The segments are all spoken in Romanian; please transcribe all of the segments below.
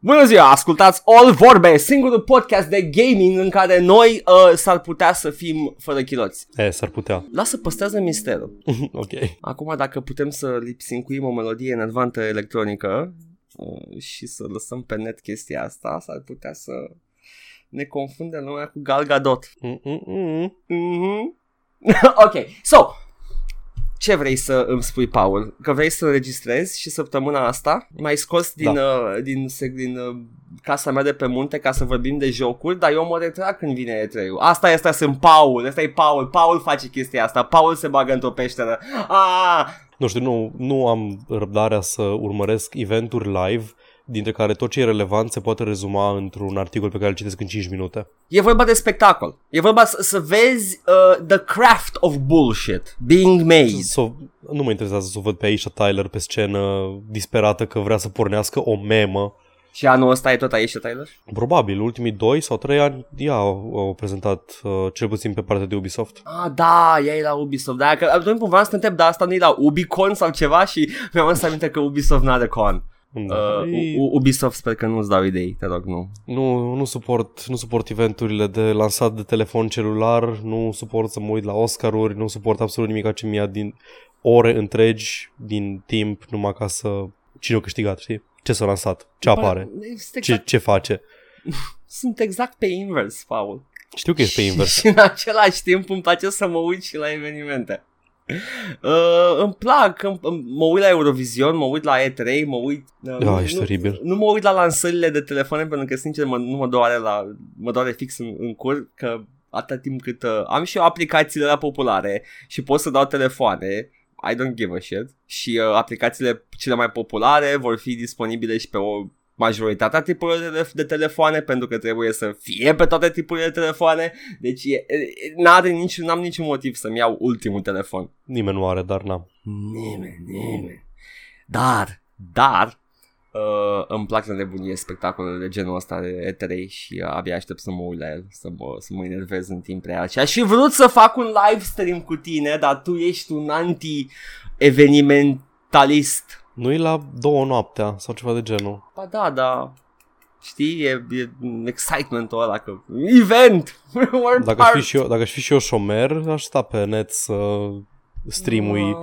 Bună ziua, ascultați All Vorbe, singurul podcast de gaming în care noi uh, s-ar putea să fim fără chiloți. E, s-ar putea. Lasă, păstrează misterul. ok. Acum dacă putem să lipsincuim o melodie enervantă electronică uh, și să lăsăm pe net chestia asta, s-ar putea să ne confunde lumea cu Gal Gadot. Mm-mm-mm. Mhm. ok, so, ce vrei să îmi spui, Paul? Că vrei să înregistrezi și săptămâna asta mai scos din, Da. uh, din, din, din uh, casa mea de pe munte ca să vorbim de jocuri, dar eu mă retrag când vine e Asta este, sunt Paul, ăsta e Paul, Paul face chestia asta, Paul se bagă într-o peșteră. Ah! Nu știu, nu, nu am răbdarea să urmăresc eventuri live dintre care tot ce e relevant se poate rezuma într-un articol pe care îl citesc în 5 minute. E vorba de spectacol. E vorba să, să vezi uh, the craft of bullshit being made. So, nu mă interesează să o văd pe Aisha Tyler pe scenă disperată că vrea să pornească o memă. Și anul ăsta e tot aici, Tyler? Probabil, ultimii 2 sau 3 ani ea au, au prezentat uh, cel puțin pe partea de Ubisoft. Ah, da, ea e la Ubisoft. Da, că atunci vreau să te întreb, dar asta nu e la Ubicon sau ceva și mi-am să aminte că Ubisoft n-are con. Da. Uh, E- U- Ubisoft sper că nu-ți dau idei, te rog, nu. Nu, nu suport, nu suport eventurile de lansat de telefon celular, nu suport să mă uit la Oscaruri, nu suport absolut nimic ce mi-a din ore întregi din timp numai ca să cine a câștigat, știi? Ce s-a lansat, ce apare, Este ce, exact, ce face. Sunt exact pe invers, Paul. Știu că ești pe invers. Și în același timp îmi place să mă uit și la evenimente. Uh, îmi plac, îmi, îmi- mă uit la Eurovision, mă uit la E3, mă uit... Uh, Da, ești nu, oribil. Nu mă uit la lansările de telefoane pentru că, sincer, mă, nu mă doare, la, mă doare fix în, în cur că atâta timp cât uh, am și eu aplicațiile la populare și pot să dau telefoane, I don't give a shit. Și uh, aplicațiile cele mai populare vor fi disponibile și pe o majoritatea tipurilor de, de telefoane pentru că trebuie să fie pe toate tipurile de telefoane. Deci e, e, n-are nici, n-am niciun motiv să-mi iau ultimul telefon. Nimeni nu are, dar n-am. Nimeni, nimeni. Dar, dar, uh, îmi plac să nebunie spectacolele de genul ăsta de E3 și uh, abia aștept să mă uit la el, să mă, să mă enervez în timp real. Și aș fi vrut să fac un live stream cu tine, dar tu ești un anti-evenimentalist. Nu e la două noaptea sau ceva de genul. Ba da, da. Știi, e, e excitementul ăla că event, we're Dacă aș, part. fi și eu, dacă aș fi și eu șomer, aș sta pe net să streamui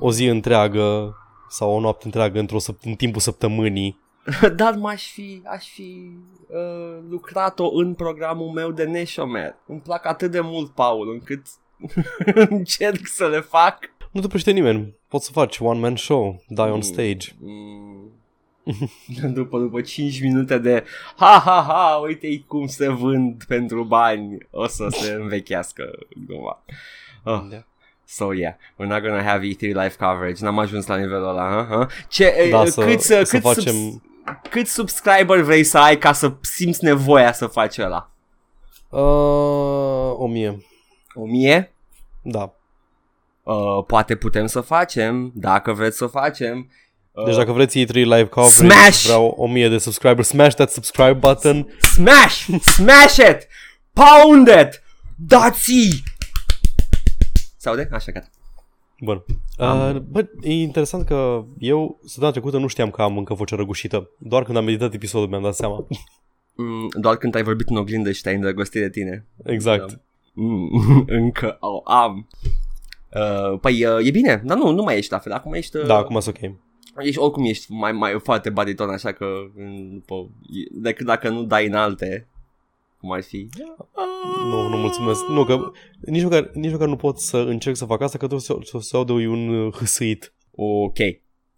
o zi întreagă sau o noapte întreagă într-o săpt- în timpul săptămânii. Dar m-aș fi, aș fi uh, lucrat-o în programul meu de neșomer. Îmi plac atât de mult, Paul, încât încerc să le fac. Nu te prește nimeni. Poți să faci one-man show, die on stage. Mm. după, după 5 minute de ha ha ha, uite cum se vând pentru bani, o să se învechească gluma. Oh. Da. So yeah, we're not gonna have E3 live coverage. N-am ajuns la nivelul ăla, huh? huh? Ce, Da, uh, să, cât, să cât, facem... subs- cât subscriber vrei să ai ca să simți nevoia să faci ăla? Uh, o mie. O mie? Da. Uh, poate putem să facem, dacă vreți să facem. Uh, Deci dacă vreți E3 live coverage, Smash! vreau o mie de subscribers. Smash that subscribe button. Smash! Smash it! Pound it! Dați! Se aude? Așa, gata. Bun. Uh, bă, e interesant că eu săptămâna trecută nu știam că am încă voce răgușită. Doar când am meditat episodul mi-am dat seama. Mm, doar când ai vorbit în oglindă și te-ai îndrăgostit de tine. Exact. Mm, încă o am. Uh, păi uh, e bine, dar nu, nu mai ești la fel. Acum ești, uh, Da, acum sunt ok. ești oricum ești mai, mai foarte bariton, așa că mm, după, decât dacă nu dai în alte, cum ar fi. Nu, nu mulțumesc. Nu, că nici măcar, nici măcar nu pot să încerc să fac asta, că tot să, să, să aude un uh, hâsâit. Ok.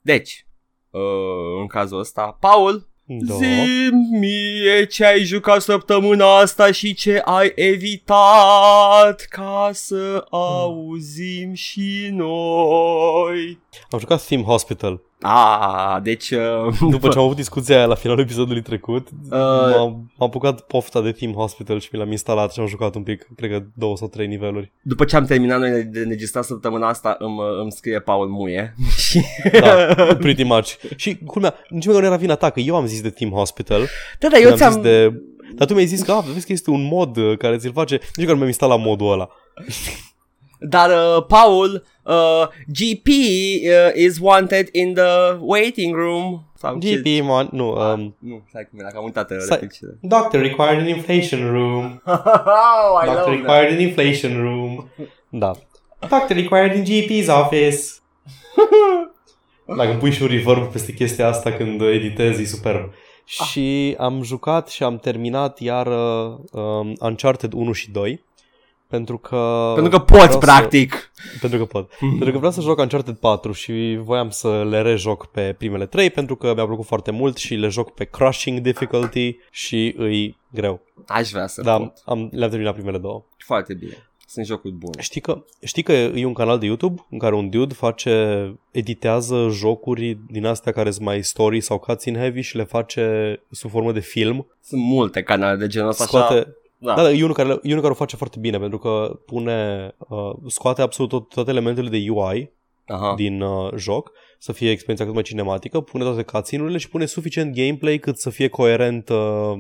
Deci, uh, în cazul ăsta, Paul, Da. zi mie ce ai jucat săptămâna asta și ce ai evitat ca să auzim și noi. Am jucat Theme Hospital. Ah, deci... Uh, După ce am avut discuția aia la finalul episodului trecut, Uh. m-am, m-am apucat pofta de Theme Hospital și mi l-am instalat și am jucat un pic, cred că două sau trei niveluri. după ce am terminat noi de înregistrat săptămâna asta, îmi, îmi scrie Paul Muie. Și... Da, pretty much. Și culmea, nici măcar nu era vina ta, că eu am zis de Theme Hospital. da, da, eu am ți-am... zis de... Dar tu mi-ai zis că, a, vezi că este un mod uh, care ți-l face... Nici măcar nu mi-am instalat modul ăla. Dar, uh, Paul, uh, GP uh, is wanted in the waiting room. Sau ce- GP, man, nu, um, Nu, stai cum era, că am uitat uh, Stai. replicile. Doctor required an inflation room. oh, I Doctor love that. required an inflation room. Da. Doctor required in GP's office. Dacă pui și un reverb peste chestia asta când editezi, e superb. Și am jucat și am terminat iar um, Uncharted 1 și 2 pentru că Pentru că poți, vreau practic. Să, pentru că pot. pentru că vreau să joc Uncharted 4 și voiam să le rejoc pe primele 3 pentru că mi-a plăcut foarte mult și le joc pe crushing difficulty și îi greu. Aș vrea să Da, pot. am, le-am terminat primele două. Foarte bine. Sunt jocuri bune. Știi că, știi că e un canal de YouTube în care un dude face, editează jocuri din astea care sunt mai story sau cutscene heavy și le face sub formă de film. Sunt multe canale de genul ăsta Scoate, așa. Da, da, e unul care, e unul care o face foarte bine pentru că pune, uh, scoate absolut tot, toate elementele de UI Aha. din uh, joc, să fie experiența cât mai cinematică, pune toate cutscene-urile și pune suficient gameplay cât să fie coerent uh,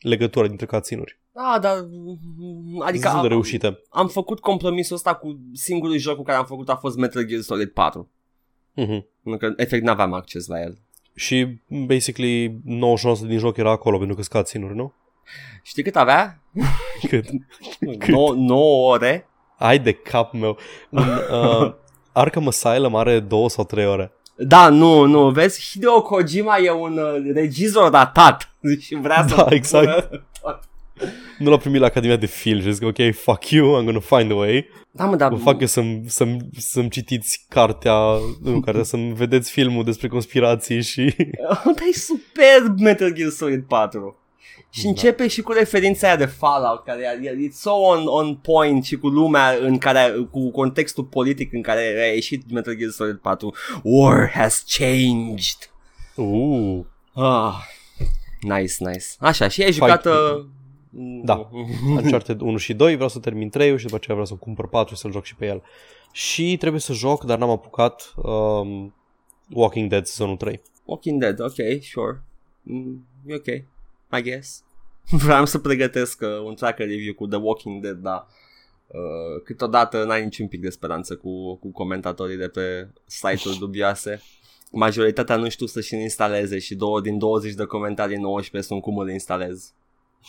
legătura dintre cutscene-uri. Da, dar... Adică Adică de am, reușite. am făcut compromisul ăsta cu singurul joc cu care am făcut a fost Metal Gear Solid 4. Uh-huh. Pentru că efect n-aveam acces la el. Și, basically, 99% din joc era acolo, pentru că sunt cutscene-uri, nu? Știi cât avea? Cât? 9, 9 ore. Ai de cap meu. Un, uh, Arkham Asylum are două sau trei ore. Da, nu, nu, vezi, Hideo Kojima e un uh, regizor ratat și vrea să... Da, exact. pună tot. Nu l-a primit la Academia de Film și zic, ok, fuck you, I'm gonna find a way. Da, mă, dar... Vă fac eu să-mi, să-mi, să-mi citiți cartea, nu, cartea, să-mi vedeți filmul despre conspirații și... Dar e superb Metal Gear Solid 4. Și Da. începe și cu referința aia de Fallout, care e, e so on, on point și cu lumea în care, cu contextul politic în care a ieșit Metal Gear Solid 4. War has changed. Uh, Ah, nice, nice. Așa, și ai jucat... Uh, Da. Uncharted 1 și 2, vreau să termin 3 și după aceea vreau să cumpăr 4 și să-l joc și pe el. Și trebuie să joc, dar n-am apucat um, Walking Dead sezonul 3. Walking Dead, ok, sure. Mm, e ok, I guess. Vreau să pregătesc uh, un tracker review cu The Walking Dead, dar uh, câteodată n-ai niciun pic de speranță cu, cu comentatorii de pe site-uri dubioase. Majoritatea nu știu să-și instaleze și două din 20 de comentarii 19 sunt cum îl instalez.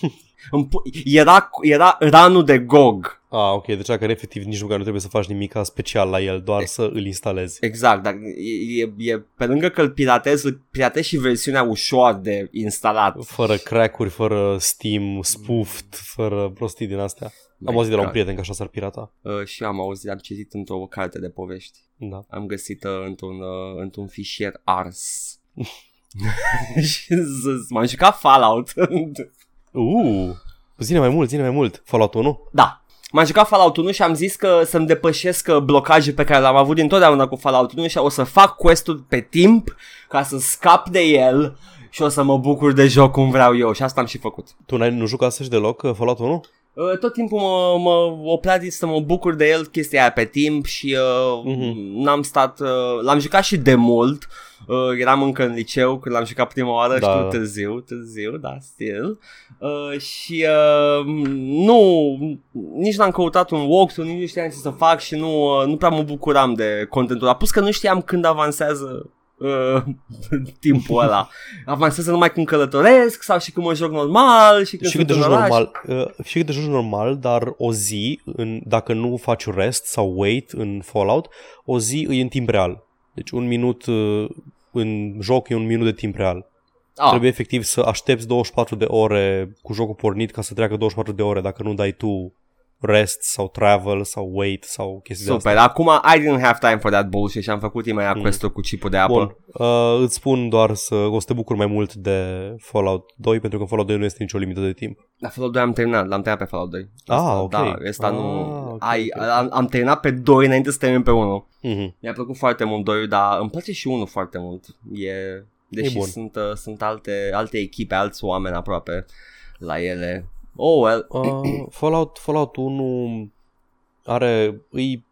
Îmi pu- era, era ranul de GOG. Ah, ok, deci că efectiv nici măcar nu trebuie să faci nimic special la el, doar să îl instalezi. Exact, dar e, e, e, pe lângă că îl piratez, îl piratez și versiunea ușor de instalat. Fără crack-uri, fără Steam, spoofed, fără prostii din astea. Am My auzit de la un God. prieten că așa s-ar pirata. Uh, și am auzit, am citit într-o carte de povești. Da. Am găsit uh, într-un, uh, într-un fișier ars. și z- m-am jucat Fallout. Uh, zine mai mult, zine mai mult. Fallout 1? da. M-am jucat Fallout 1 și am zis că să-mi depășesc uh, blocajul pe care l-am avut dintotdeauna cu Fallout 1 și o să fac quest-ul pe timp ca să scap de el și o să mă bucur de joc cum vreau eu și asta am și făcut. Tu n-ai, nu jucasești deloc uh, Fallout 1? Uh, tot timpul mă, mă oprea să mă bucur de el chestia aia pe timp și uh, Mhm. n-am stat, uh, l-am jucat și de mult, uh, eram încă în liceu când l-am jucat prima oară, Da, știu, da. târziu, târziu, da, still. Uh, și uh, nu, nici n-am căutat un walkthrough, nici nu știam ce să fac și nu, uh, nu prea mă bucuram de contentul ăla, plus că nu știam când avansează uh, timpul ăla. Avansează numai când călătoresc sau și când mă joc normal și când Și când sunt te în joci oraș. normal, uh, și când te joci normal, dar o zi, în, dacă nu faci rest sau wait în Fallout, o zi e în timp real. Deci un minut uh, în joc e un minut de timp real. Ah. Trebuie efectiv să aștepți 24 de ore cu jocul pornit ca să treacă 24 de ore dacă nu dai tu rest sau travel sau wait sau chestii de Super, astea. acum I didn't have time for that bullshit și am făcut imediat mm. quest cu chipul de apă. Bun, uh, îți spun doar să o să te bucur mai mult de Fallout 2 pentru că în Fallout 2 nu este nicio limită de timp. La Fallout 2 am terminat, l-am terminat pe Fallout 2. Ah, Asta, ok. Da, ăsta Ah, nu... ok, ai, ok. Am, am terminat pe 2 înainte să termin pe 1. Mhm. Mi-a plăcut foarte mult 2 dar îmi place și 1 foarte mult. E... Deși bun. sunt, uh, sunt alte, alte echipe, alți oameni aproape la ele. Oh, well. Uh, Fallout, Fallout 1 are... Îi,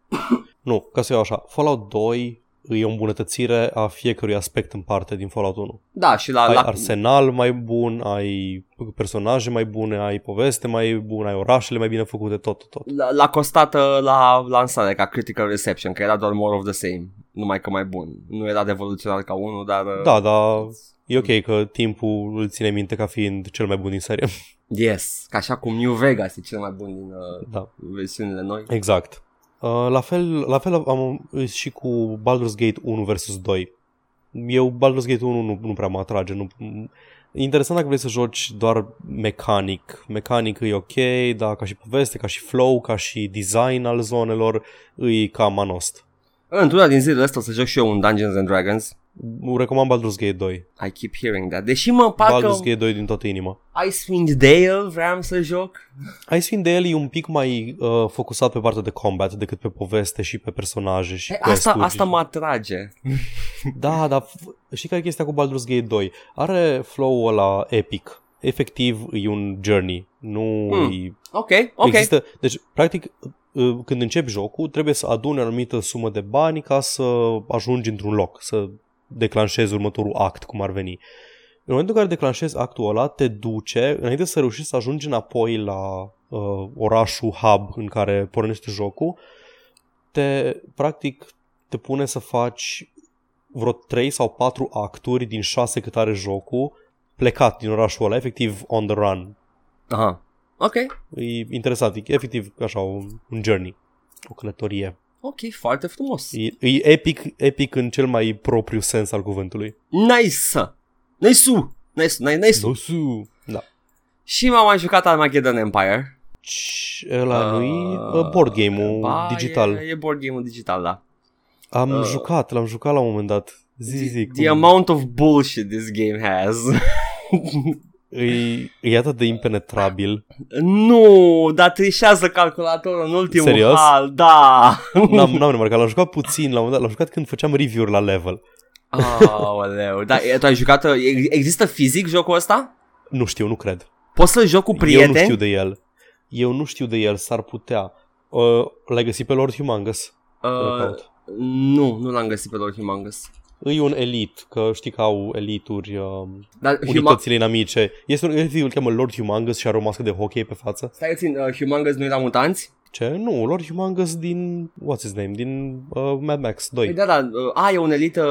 nu, ca să iau așa. Fallout 2 e o îmbunătățire a fiecărui aspect în parte din Fallout 1. Da, și la, Ai la arsenal mai bun, ai personaje mai bune, ai poveste mai bună, ai orașele mai bine făcute, tot, tot, tot. la, la costată la lansare ca critical reception, că era doar more of the same, numai că mai bun. Nu era revoluționar ca unul, dar... uh, Da, dar e ok că timpul îl ține minte ca fiind cel mai bun din serie. Yes, ca așa cum New Vegas e cel mai bun din uh, da, versiunile noi. exact. Uh, la fel, la fel am și cu Baldur's Gate 1 versus 2. Eu Baldur's Gate 1 nu, nu prea mă atrage. Nu, e interesant dacă vrei să joci doar mecanic. Mecanic e ok, dar ca și poveste, ca și flow, ca și design al zonelor, e cam manost. Într-una din zilele astea o să joc și eu un Dungeons and Dragons. Recomand Baldur's Gate 2. I keep hearing that. Deși mă parcă Baldur's Gate 2 din toată inima. Icewind Dale vreau să joc. Icewind Dale e un pic mai uh, focusat pe partea de combat decât pe poveste și pe personaje și E, asta, quest-uri. asta mă atrage. Da, dar f- știi care e chestia cu Baldur's Gate 2? Are flow-ul ăla epic. Efectiv, e un journey. Nu Hmm. e... Ok, ok. Există... Deci, practic, uh, când începi jocul, trebuie să aduni o anumită sumă de bani ca să ajungi într-un loc, să declanșezi următorul act, cum ar veni. În momentul în care declanșezi actul ăla, te duce, înainte să reușești să ajungi înapoi la uh, orașul hub în care pornește jocul, te, practic, te pune să faci vreo 3 sau 4 acturi din 6 cât are jocul, plecat din orașul ăla, efectiv on the run. Aha. Ok, E interesant, e efectiv așa un, un journey, o călătorie. ok, foarte frumos. E, e epic, epic în cel mai propriu sens al cuvântului. Nice! Nice! Nice, nice, nice. Nosu. Da. Și m-am mai jucat Armageddon Empire. Ci- Ăla nu e Uh, uh, board game-ul ba, digital. E, e board game-ul digital, da. Am uh, jucat, l-am jucat la un moment dat. Zi, zi, The cum- amount of bullshit this game has. E, e atât de impenetrabil. nu, dar trișează calculatorul în ultimul Serios? hal, da. N-am, n-am remarcat, l-am jucat puțin la un moment dat, l-am jucat când făceam review-uri la level. Aoleu, da, e- tu ai jucat, e- există fizic jocul ăsta? Nu știu, nu cred. Poți să joc cu Eu nu prieteni? știu de el. Eu nu știu de el, s-ar putea. Uh, l-ai găsit pe Lord Humongous? Uh, Workout. nu, nu l-am găsit pe Lord Humongous. E un elit, că știi că au elituri, uh, Dar Huma- unitățile inamice. Este un elit, îl cheamă Lord Humongous și are o mască de hockey pe față. Stai puțin, uh, Humongous nu era mutanți? Ce? Nu, Lord Humongous din, what's his name, din uh, Mad Max 2. Păi da, da, uh, a, e un elită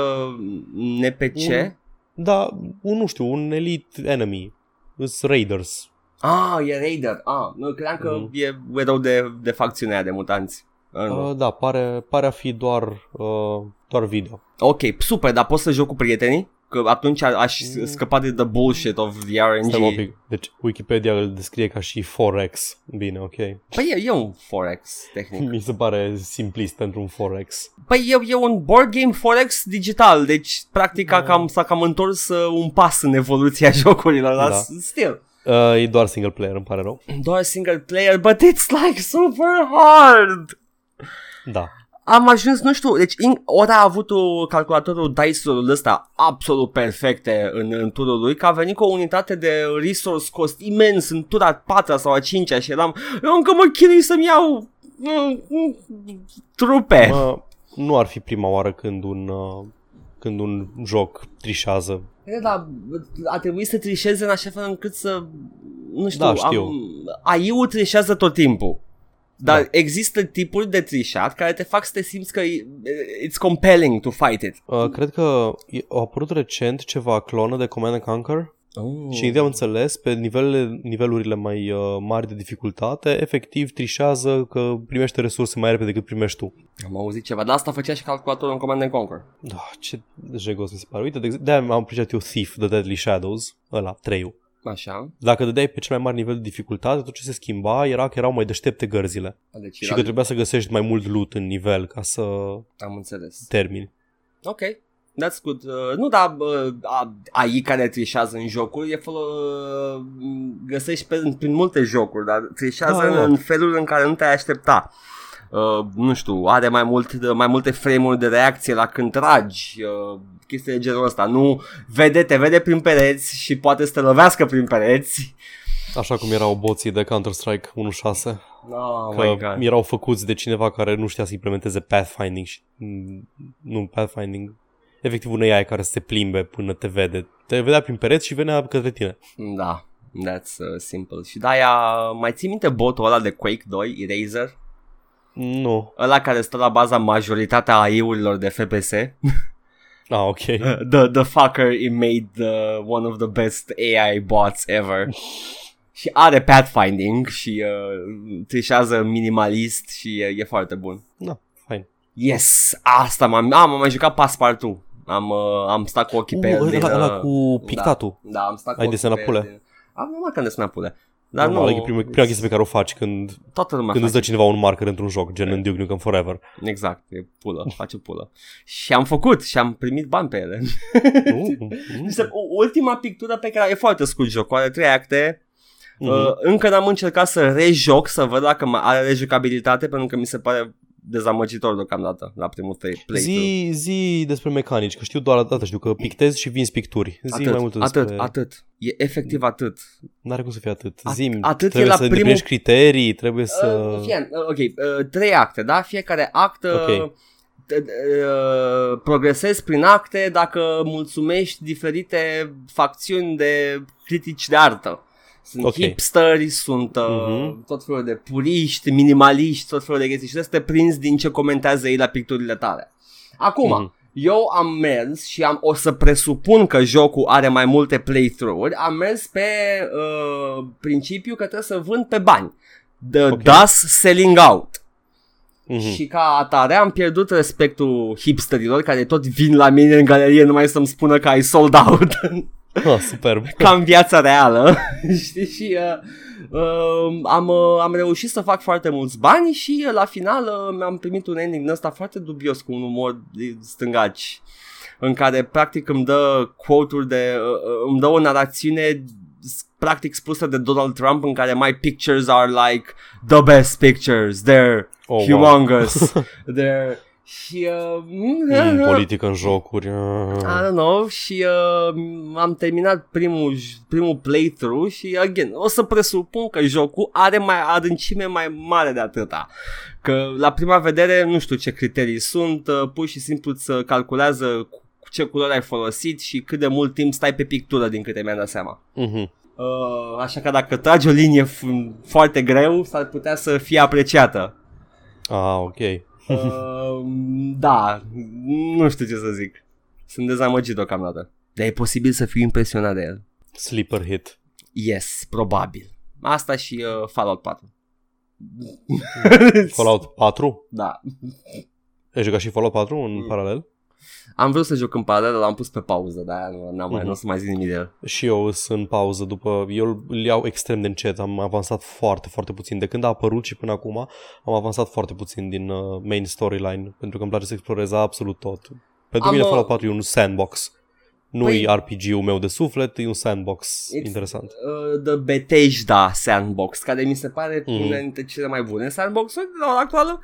NPC? Un- Da, un, nu știu, un elite enemy. Îs Raiders. Ah, e Raider. Ah, nu, credeam că Mhm. e erou de, de facțiunea de mutanți. Ah, nu. Uh, da, pare, pare a fi doar, uh, doar video. Ok, super, dar poți să joc cu prietenii? Că atunci a- aș Mm. scăpa de the bullshit of the RNG. Stai mă un pic. Deci Wikipedia îl descrie ca și 4X. Bine, ok. Păi e, e un Forex, tehnic. Mi se pare simplist pentru un 4X. Păi e, e un board game Forex digital, deci practic a Da. cam, s-a cam întors uh, un pas în evoluția jocurilor, dar Da. still. Uh, e doar single player, îmi pare rău. Doar single player, but it's like super hard! Da. Am ajuns, nu știu, deci in, ori a avut o calculatorul dice-ul ăsta absolut perfecte în, în turul lui, că a venit cu o unitate de resource cost imens în tura 4 sau a 5 și eram, eu încă mă chinui să-mi iau mm, mm, trupe. Mă, nu ar fi prima oară când un, uh, când un joc trișează. E, Dar a trebuit să trișeze în așa fel încât să, nu știu, Da, știu. Am, AI-ul trișează tot timpul. Dar Da. există tipuri de trișat care te fac să te simți că e- it's compelling to fight it. Uh, cred că e- a apărut recent ceva clonă de Command and Conquer Oh. și de am înțeles, pe nivelele, nivelurile mai uh, mari de dificultate, efectiv trișează că primește resurse mai repede decât primești tu. Am auzit ceva, dar asta făcea și calculatorul în Command and Conquer. Da, ce jegos mi se pare. Uite, de ex- de-aia am apreciat eu Thief, The Deadly Shadows, ăla, 3 Așa. Dacă dădeai pe cel mai mare nivel de dificultate, tot ce se schimba era că erau mai deștepte gărzile. Deci Și era... că trebuia să găsești mai mult loot în nivel ca să Am înțeles. termini. Ok. That's good. Uh, nu, dar uh, a- AI care trișează în jocuri e folo, uh, găsești pe, prin multe jocuri, dar trișează Da, în, da. în felul în care nu te-ai aștepta. Uh, nu știu, are mai, mult, mai multe frame-uri de reacție la când tragi, uh, chestii de genul ăsta. Nu vede, te vede prin pereți și poate să te lovească prin pereți. Așa cum erau boții de Counter-Strike 1.6. Oh că my god. erau făcuți de cineva care nu știa să implementeze pathfinding și mm, nu pathfinding efectiv un AI care să se plimbe până te vede. Te vedea prin pereți și venea către tine. Da, that's uh, simple. Și de-aia, mai ții minte botul ăla de Quake 2, Eraser? Nu. Ăla care stă la baza majoritatea AI-urilor de FPS? Ah, ok. the, the fucker he made the, one of the best AI bots ever. și are pathfinding și uh, trișează minimalist și e, e foarte bun. Da, fine. Yes, asta m-am, am, am mai jucat Passepartout. Am, uh, am stat cu ochii pe el. Uh, din, ăla, ăla uh, cu pictatul. Da, am stat cu Ai ochii desenat pe el pule? din- Am numai că am desenat pule. Dar Normal, nu, e prima, prima chestie pe care o faci când, toată lumea când îți face. dă cineva un marker într-un joc, gen în Duke Nukem Forever. Exact, e pulă, face pulă. Și am făcut și am primit bani pe ele. Uh, uh. Este ultima pictură pe care e foarte scurt jocul, are trei acte. Mhm. Uh, încă n-am încercat să rejoc, să văd dacă mai are rejucabilitate, pentru că mi se pare dezamăgitor deocamdată la primul play- playthrough. Zi, zi despre mecanici, că știu doar atât, știu că pictezi și vinzi picturi. Zi atât, mai multe despre... atât, atât. E efectiv atât. N-are cum să fie atât. At- Zi atât e trebuie la să primul- îndeplinești criterii, trebuie să... Uh, fie, uh, ok, uh, trei acte, da? Fiecare act uh, Ok. t- uh, progresezi prin acte dacă mulțumești diferite facțiuni de critici de artă. Sunt Ok. hipsteri, sunt uh, Mhm. tot felul de puriști, minimaliști, tot felul de chestii și trebuie să te prinzi din ce comentează ei la picturile tale. Acum, Mhm. eu am mers și am, o să presupun că jocul are mai multe playthrough-uri, am mers pe uh, principiu că trebuie să vând pe bani. The Ok. thus selling out. Mhm. Și ca atare am pierdut respectul hipsterilor care tot vin la mine în galerie numai să-mi spună că ai sold out. Ah, superb. ca în viața reală. Știi? Și uh, uh, am, uh, am reușit să fac foarte mulți bani și uh, la final uh, mi-am primit un ending din ăsta foarte dubios cu un umor de stângaci în care practic îmi dă quote-uri de uh, uh, îmi dă o narațiune s- practic spusă de Donald Trump în care my pictures are like the best pictures they're Oh, wow. humongous they're și uh, Mm, politică în jocuri. ah. I don't know și uh, am terminat primul, j- primul playthrough și again, o să presupun că jocul are mai adâncime mai mare de atâta. Că la prima vedere nu știu ce criterii sunt, uh, pur și simplu îți uh, calculează cu cu ce culori ai folosit și cât de mult timp stai pe pictură din câte mi-am dat seama. Mhm. Uh, așa că dacă tragi o linie f- foarte greu, s-ar putea să fie apreciată. Ah, ok. Uh, da, nu știu ce să zic. Sunt dezamăgit deocamdată. Dar e posibil să fiu impresionat de el. Sleeper hit. Yes, probabil. Asta și uh, Fallout 4. Fallout 4? Da. Ai jucat și Fallout 4 în Mm. paralel? Am vrut să joc în paralel, dar l-am pus pe pauză, dar nu, n-am mai, Mhm. nu o să mai zic nimic de el. Și eu sunt în pauză după... Eu îl iau extrem de încet, am avansat foarte, foarte puțin. De când a apărut și până acum am avansat foarte puțin din uh, main storyline, pentru că îmi place să explorez absolut tot. Pentru Am, mine uh, Fallout 4 e un sandbox. Nu Păi- e RPG-ul meu de suflet, e un sandbox It's- interesant. Uh, The Bethesda Sandbox, care mi se pare Mhm. una dintre cele mai bune sandbox-uri la ora actuală.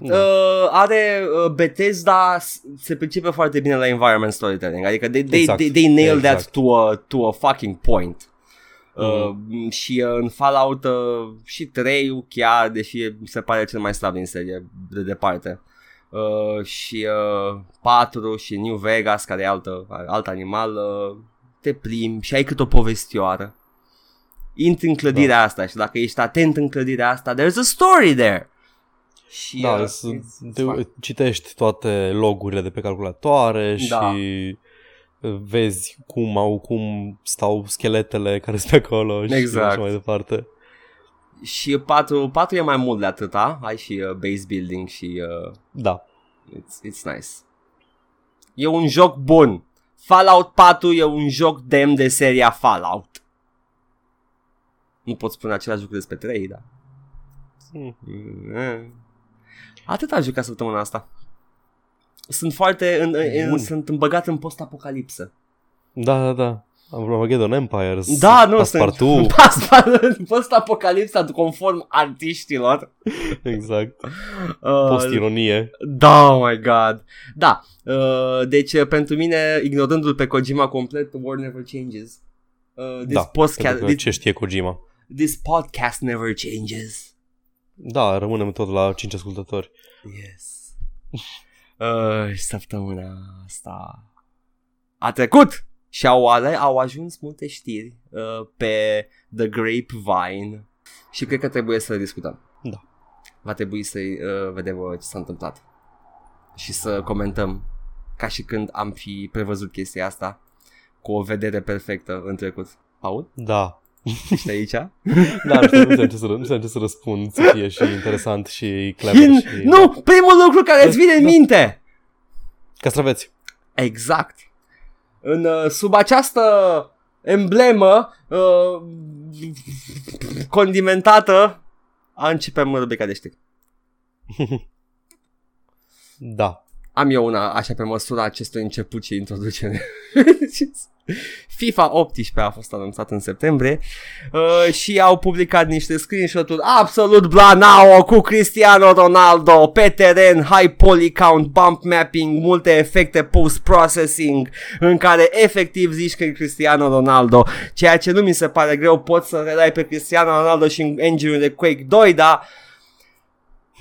Da. Uh, are uh, Bethesda s- se pricepe foarte bine la environment storytelling, adică they, they, Exact. they, they nail that Exact. to a, to a fucking point. Uh, Mhm. și uh, în Fallout uh, și 3 chiar, deși e- mi se pare cel mai slab din serie de departe. Uh, și uh, 4 și New Vegas care e altă, alt animal uh, te plimbi și ai cât o povestioară. Intri în clădirea da. asta și dacă ești atent în clădirea asta, there's a story there. Și, Da, uh, să- it's- it's te, fun. citești toate logurile de pe calculatoare Da. și vezi cum au cum stau scheletele care sunt pe acolo și Exact. așa mai departe. Și 4, 4 e mai mult de atâta, ai și uh, base building și uh, Da. it's, it's nice. E un joc bun. Fallout 4 e un joc demn de seria Fallout. Nu pot spune același lucru despre 3, da. Mm. Mm. Atât am jucat săptămâna asta. Sunt foarte în, în, Bun. sunt îmbăgat în post-apocalipsă. Da, da, da. Armageddon Empires. Da, nu Passepartout. sunt Passepartout, post-apocalipsa conform artiștilor. Exact. Uh, Post-ironie. Da, oh my god. Da, uh, deci uh, pentru mine, ignorându-l pe Kojima complet, the world never changes. Uh, this, Da, podcast, Pentru că this, ce știe Kojima. this podcast never changes. Da, rămânem tot la 5 ascultători. Yes. Uh, săptămâna asta a trecut și au, ale, au ajuns multe știri uh, pe The Grapevine și cred că trebuie să discutăm. Da. Va trebui să uh, vedem uh, ce s-a întâmplat și să comentăm ca și când am fi prevăzut chestia asta cu o vedere perfectă în trecut. Paul? Da. Ești aici? Da, nu știu, nu știu ce să, nu știu ce să răspund să fie și interesant și clever Hin- și... Nu! Primul lucru care îți vine în Da. minte! Castraveți. Exact. În, uh, sub această emblemă uh, condimentată a începem rubrica de știri. Da. Am eu una așa pe măsura acestui început și introducere. FIFA 18 a fost anunțat în septembrie uh, și au publicat niște screenshot-uri absolut blanao cu Cristiano Ronaldo pe teren, high poly count, bump mapping, multe efecte post-processing în care efectiv zici că e Cristiano Ronaldo, ceea ce nu mi se pare greu, poți să relai pe Cristiano Ronaldo și în engine de Quake 2, dar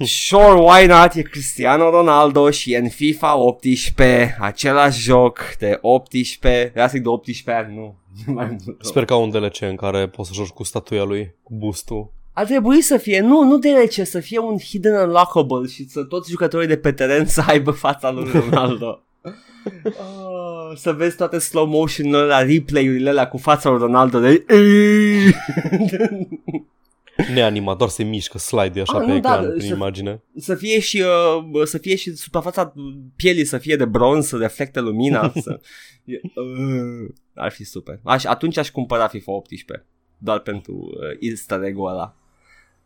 Sure, why not? E Cristiano Ronaldo și e în FIFA 18, același joc de 18, era să zic de 18 ani, nu. Mai mult. Sper că au un DLC în care poți să joci cu statuia lui, cu bustul. Ar trebui să fie, nu, nu DLC, să fie un hidden unlockable și să toți jucătorii de pe teren să aibă fața lui Ronaldo. Oh, să vezi toate slow motion-urile, la replay-urile alea cu fața lui Ronaldo de... Neanimat, doar se mișcă slide așa Ah, pe nu, da, ecran prin să- imagine. să fie și uh, să fie și suprafața pielii să fie de bronz, să reflecte lumina, să e, uh, ar fi super. Aș, atunci aș cumpăra FIFA 18 doar pentru uh, easter egg-ul ăla.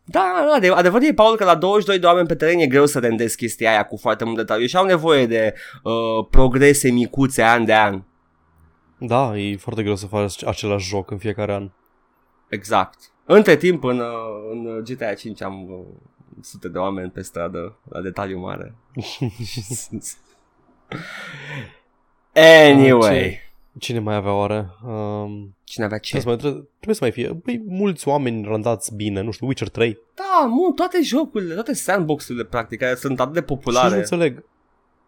Da, da, de, adevărul e, Paul, că la 22 de oameni pe teren e greu să rendezi chestia aia cu foarte mult detaliu și au nevoie de uh, progrese micuțe an de an. Da, e foarte greu să faci același joc în fiecare an. Exact. Între timp, în, uh, în GTA 5 am uh, sute de oameni pe stradă la detaliu mare. anyway. Cine mai avea oare? Um, Cine avea ce? trebuie, să mai, trebuie, trebuie să mai fie. Băi, mulți oameni randați bine, nu știu, Witcher 3. Da, mu, toate jocurile, toate sandbox-urile practic care sunt atât de Și nu populare. înțeleg.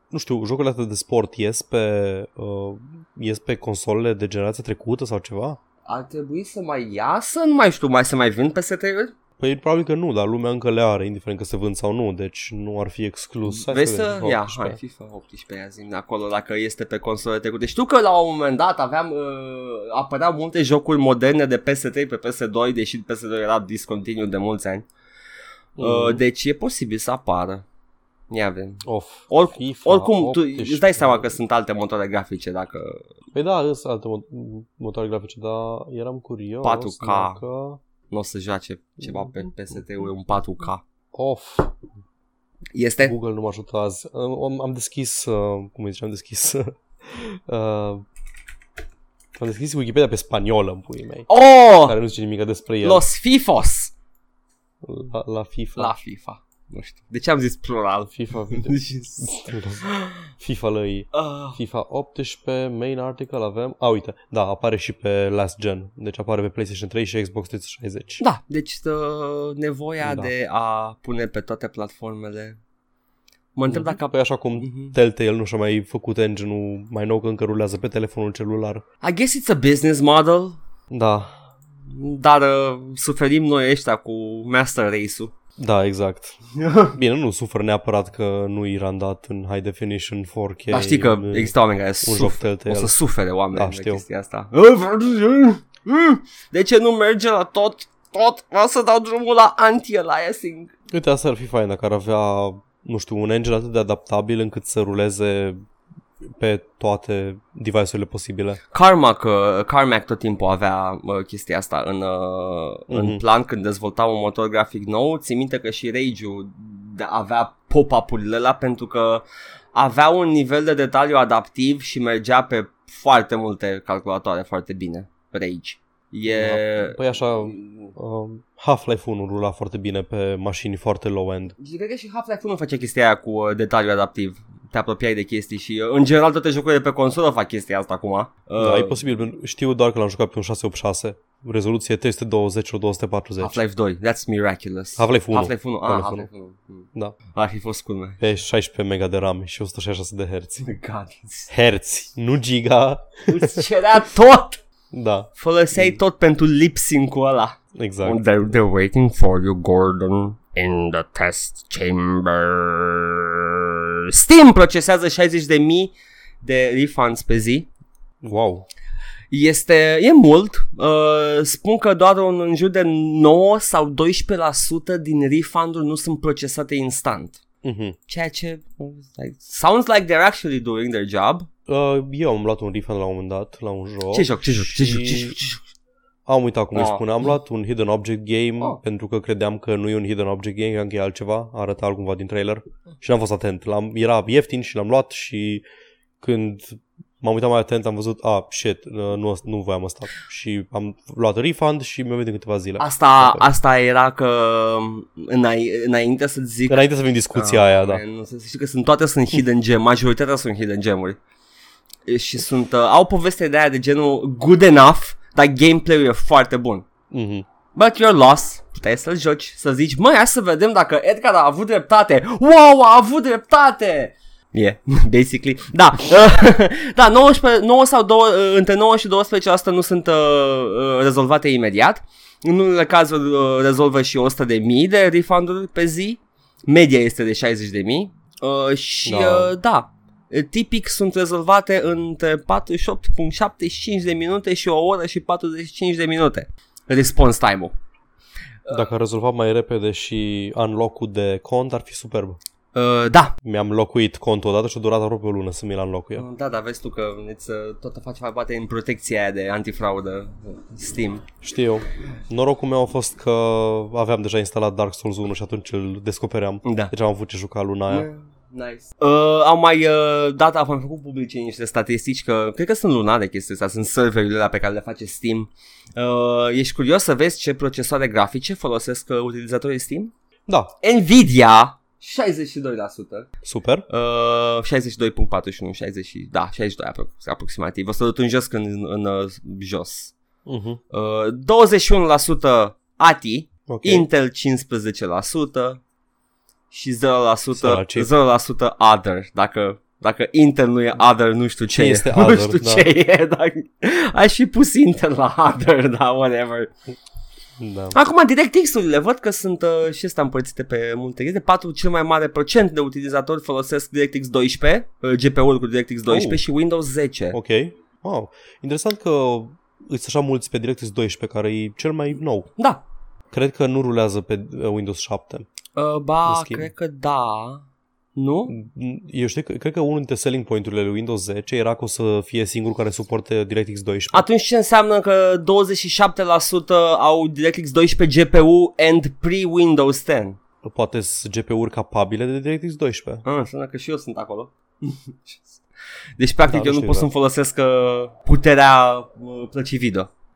Nu știu, jocurile astea de sport ies pe, uh, ies pe consolele de generația trecută sau ceva? Ar trebui să mai iasă, nu mai știu, mai să mai vin pe uri Păi probabil că nu, dar lumea încă le are, indiferent că se vând sau nu, deci nu ar fi exclus. Hai Vrei vedem, să... FIFA Ia, 18. hai, FIFA 18, ia zi acolo dacă este pe console trecute. Știu că la un moment dat aveam, uh, apăreau multe jocuri moderne de PS3 pe PS2, deși PS2 era discontinued de mulți ani. Mm. Uh, deci e posibil să apară. Ia avem. Of. Or, FIFA oricum, tu 18. îți dai seama că sunt alte motoare grafice dacă... Păi da, sunt alte mo- motoare grafice, dar eram curios 4K. dacă... Nu o să joace ceva pe PS3-uri un 4K. Of, Este? Google nu mă ajută azi. Am, am deschis, uh, cum îi zice, am deschis... uh, am deschis Wikipedia pe spaniolă, în puii mei, Oh! care nu zice nimic despre el. Los FIFOS! La, la FIFA. La FIFA. Nu știu. De ce am zis plural? FIFA. Deci- FIFA lăi. Ah. FIFA 18, main article avem. A, uite, da, apare și pe last gen. Deci apare pe PlayStation 3 și Xbox 360. Da, deci uh, nevoia Da. de a pune pe toate platformele. Mă întreb dacă... Păi așa cum Mhm. Telltale nu și-a mai făcut engine-ul mai nou că încă rulează pe telefonul celular. I guess it's a business model, Da, dar uh, suferim noi ăștia cu Master Race-ul. Da, exact. Bine, nu sufer neapărat că nu e randat în high definition 4K. Dar știi că în- există oameni care un joc suferă. Telltale. O să sufere oameni Da, de știu. chestia asta. De ce nu merge la tot? Tot? Vreau să dau drumul la anti-aliasing. Uite, asta ar fi fain dacă ar avea, nu știu, un engine atât de adaptabil încât să ruleze pe toate device-urile posibile. Carmack, uh, Carmack tot timpul avea uh, chestia asta în, uh, în Mhm. plan când dezvolta un motor grafic nou. Țin minte că și Rage-ul de- avea pop-up-urile alea pentru că avea un nivel de detaliu adaptiv și mergea pe foarte multe calculatoare foarte bine. Rage. E... Păi așa, uh, Half-Life 1 rula foarte bine pe mașini foarte low-end. Și cred că și Half-Life 1 face chestia aia cu uh, detaliu adaptiv. Te apropiai de chestii și uh, în general toate jocurile pe consolă fac chestia asta acum. Uh, da, e posibil. Știu doar că l-am jucat pe un 686 rezoluție 320 240. Half-Life 2, that's miraculous. Half-Life 1. Half-Life 1, ah, Half-Life Half-Life 1. Hmm. Da. Ar fi fost cool, man. Pe 16 mega de RAM și 166 de herți. God. Herți, nu giga. Îți cerea tot! Da, Foloseai tot pentru lip sync-ul ăla. exact. They're, they're waiting for you, Gordon, in the test chamber. Steam procesează 60.000 de refunds pe zi. Wow. Este, e mult. Uh, spun că doar un, în jur de 9 sau 12% din refunduri nu sunt procesate instant. Mhm. Ceea ce like, sounds like they're actually doing their job. Uh, eu am luat un refund la un moment dat, la un joc. Ce joc, ce joc, ce și- joc, ce joc, ce joc? Am uitat cum îi Ah. spune. Am luat un Hidden Object Game Ah. pentru că credeam că nu e un Hidden Object Game, credeam că e altceva. Arăta altcumva din trailer. Și n-am fost atent. L-am, era ieftin și l-am luat și când m-am uitat mai atent am văzut, ah, shit, uh, nu, nu voiam asta. Și am luat refund și mi-a venit în câteva zile. Asta, asta era că înai, înainte să-ți zic Înainte să vin discuția aia, da. Man, nu, să știi că sunt, toate sunt hidden gem, majoritatea sunt hidden gemuri. E, Și sunt, uh, au poveste de aia de genul good enough, dar gameplay-ul e foarte bun. Mhm. But you're lost, puteai să-l joci, să zici, măi, hai să vedem dacă Edgar a avut dreptate. Wow, a avut dreptate! Yeah, basically. Da, da 19, 9 sau 2, între 9 și 12% nu sunt uh, uh, rezolvate imediat. În unele cazuri uh, rezolvă și 100 de mii de refunduri pe zi. Media este de 60 de mii. Uh, și Da. uh, da, tipic sunt rezolvate între 48.75 de minute și o oră și 45 de minute. Response time-ul. Dacă a rezolvat mai repede și unlock-ul de cont, ar fi superb. Uh, da, Mi-am locuit contul odată și a durat aproape o lună să mi-l înlocuie. da, da, vezi tu că îți, uh, tot face mai poate în protecția aia de antifraudă uh, Steam. Știu eu. Norocul meu a fost că aveam deja instalat Dark Souls 1 și atunci îl descopeream. Da. Deci am avut ce juca luna aia. Nice. Uh, au mai uh, dat, am mai făcut publice niște statistici că cred că sunt lunare chestia asta, sunt serverurile alea pe care le face Steam. Uh, ești curios să vezi ce procesoare grafice folosesc uh, utilizatorii Steam? Da, Nvidia 62%, super. uh, 62.41, 60, și- da, 62 aprox- aproximativ. O să dut în jos când în, în uh, jos. Uh-huh. Uh, 21% ATI, Ok. Intel 15% și 0%, Săraci. 0% Other. Dacă, dacă Intel nu e Other, nu știu ce, Ce e. este nu Other, știu da. ce e. Dacă... Aș fi pus Intel la Other, da, whatever. Da. Acum, DirectX-urile, văd că sunt uh, și astea împărțite pe multe chestii. 4 cel mai mare procent de utilizatori folosesc DirectX 12, uh, GPU-ul cu DirectX 12 Oh. și Windows 10. Ok. Wow. Interesant că îți așa mulți pe DirectX 12, care e cel mai nou. Da. Cred că nu rulează pe uh, Windows 7. Uh, În ba, schimb. cred că da. Nu? Eu știu că, cred că unul dintre selling point-urile lui Windows 10 era că o să fie singurul care suportă DirectX 12. Atunci ce înseamnă că 27% au DirectX 12 GPU and pre-Windows 10? Poate sunt GPU-uri capabile de DirectX 12. Ah, înseamnă că și eu sunt acolo. deci, practic, Da, eu nu nu știu pot să-mi folosesc uh, puterea uh,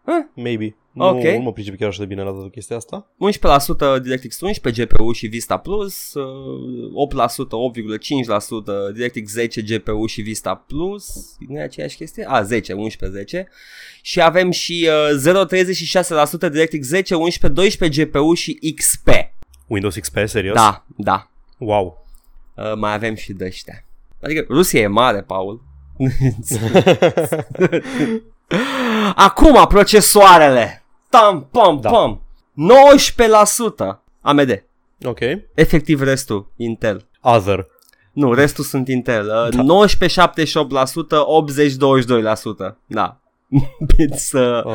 plăcii video. Maybe. Nu, Ok. nu mă pricep chiar așa de bine la toată chestia asta. 11% DirectX 11 GPU și Vista Plus, uh, 8%, 8,5% DirectX 10 GPU și Vista Plus, nu e aceeași chestie? A, 10, 11, 10. Și avem și uh, 0,36% DirectX 10, 11, 12 GPU și XP. Windows XP, serios? Da, da. Wow. Uh, mai avem și de ăștia. Adică Rusia e mare, Paul. Acum procesoarele. Tam, pam, Da. pam. 19% AMD. ok. Efectiv restul Intel. Other. Nu, restul sunt Intel. Uh, Da. 19 78%, 80 22%. Da. It's, uh, Uh,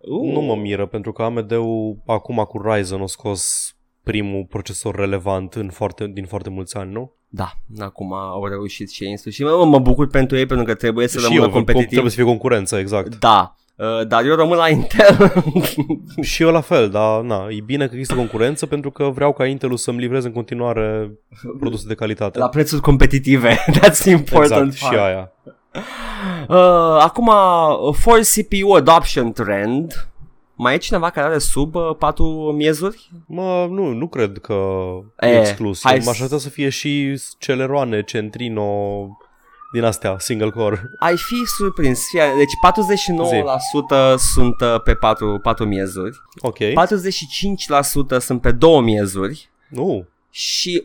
uh, Nu mă miră, pentru că AMD-ul acum cu Ryzen a scos primul procesor relevant în foarte, din foarte mulți ani, nu? Da, acum au reușit și ei în sfârșit. Mă, mă bucur pentru ei pentru că trebuie să și rămână eu, competitiv. trebuie să fie concurență, exact. Da, uh, dar eu rămân la Intel. și eu la fel, dar na, e bine că există concurență pentru că vreau ca Intel să-mi livreze în continuare produse de calitate. la prețuri competitive. That's important exact, și part. aia. Uh, acum, uh, for CPU adoption trend. Mai e cineva care are sub uh, 4 miezuri? Mă, nu, nu cred că E, e exclus. hai M-aș să- aștepta să fie și Celeroane, Centrino, din astea, single core. Ai fi surprins. Fie, deci 49% sunt uh, pe 4, 4 miezuri, Ok. 45% sunt pe 2 miezuri Nu. și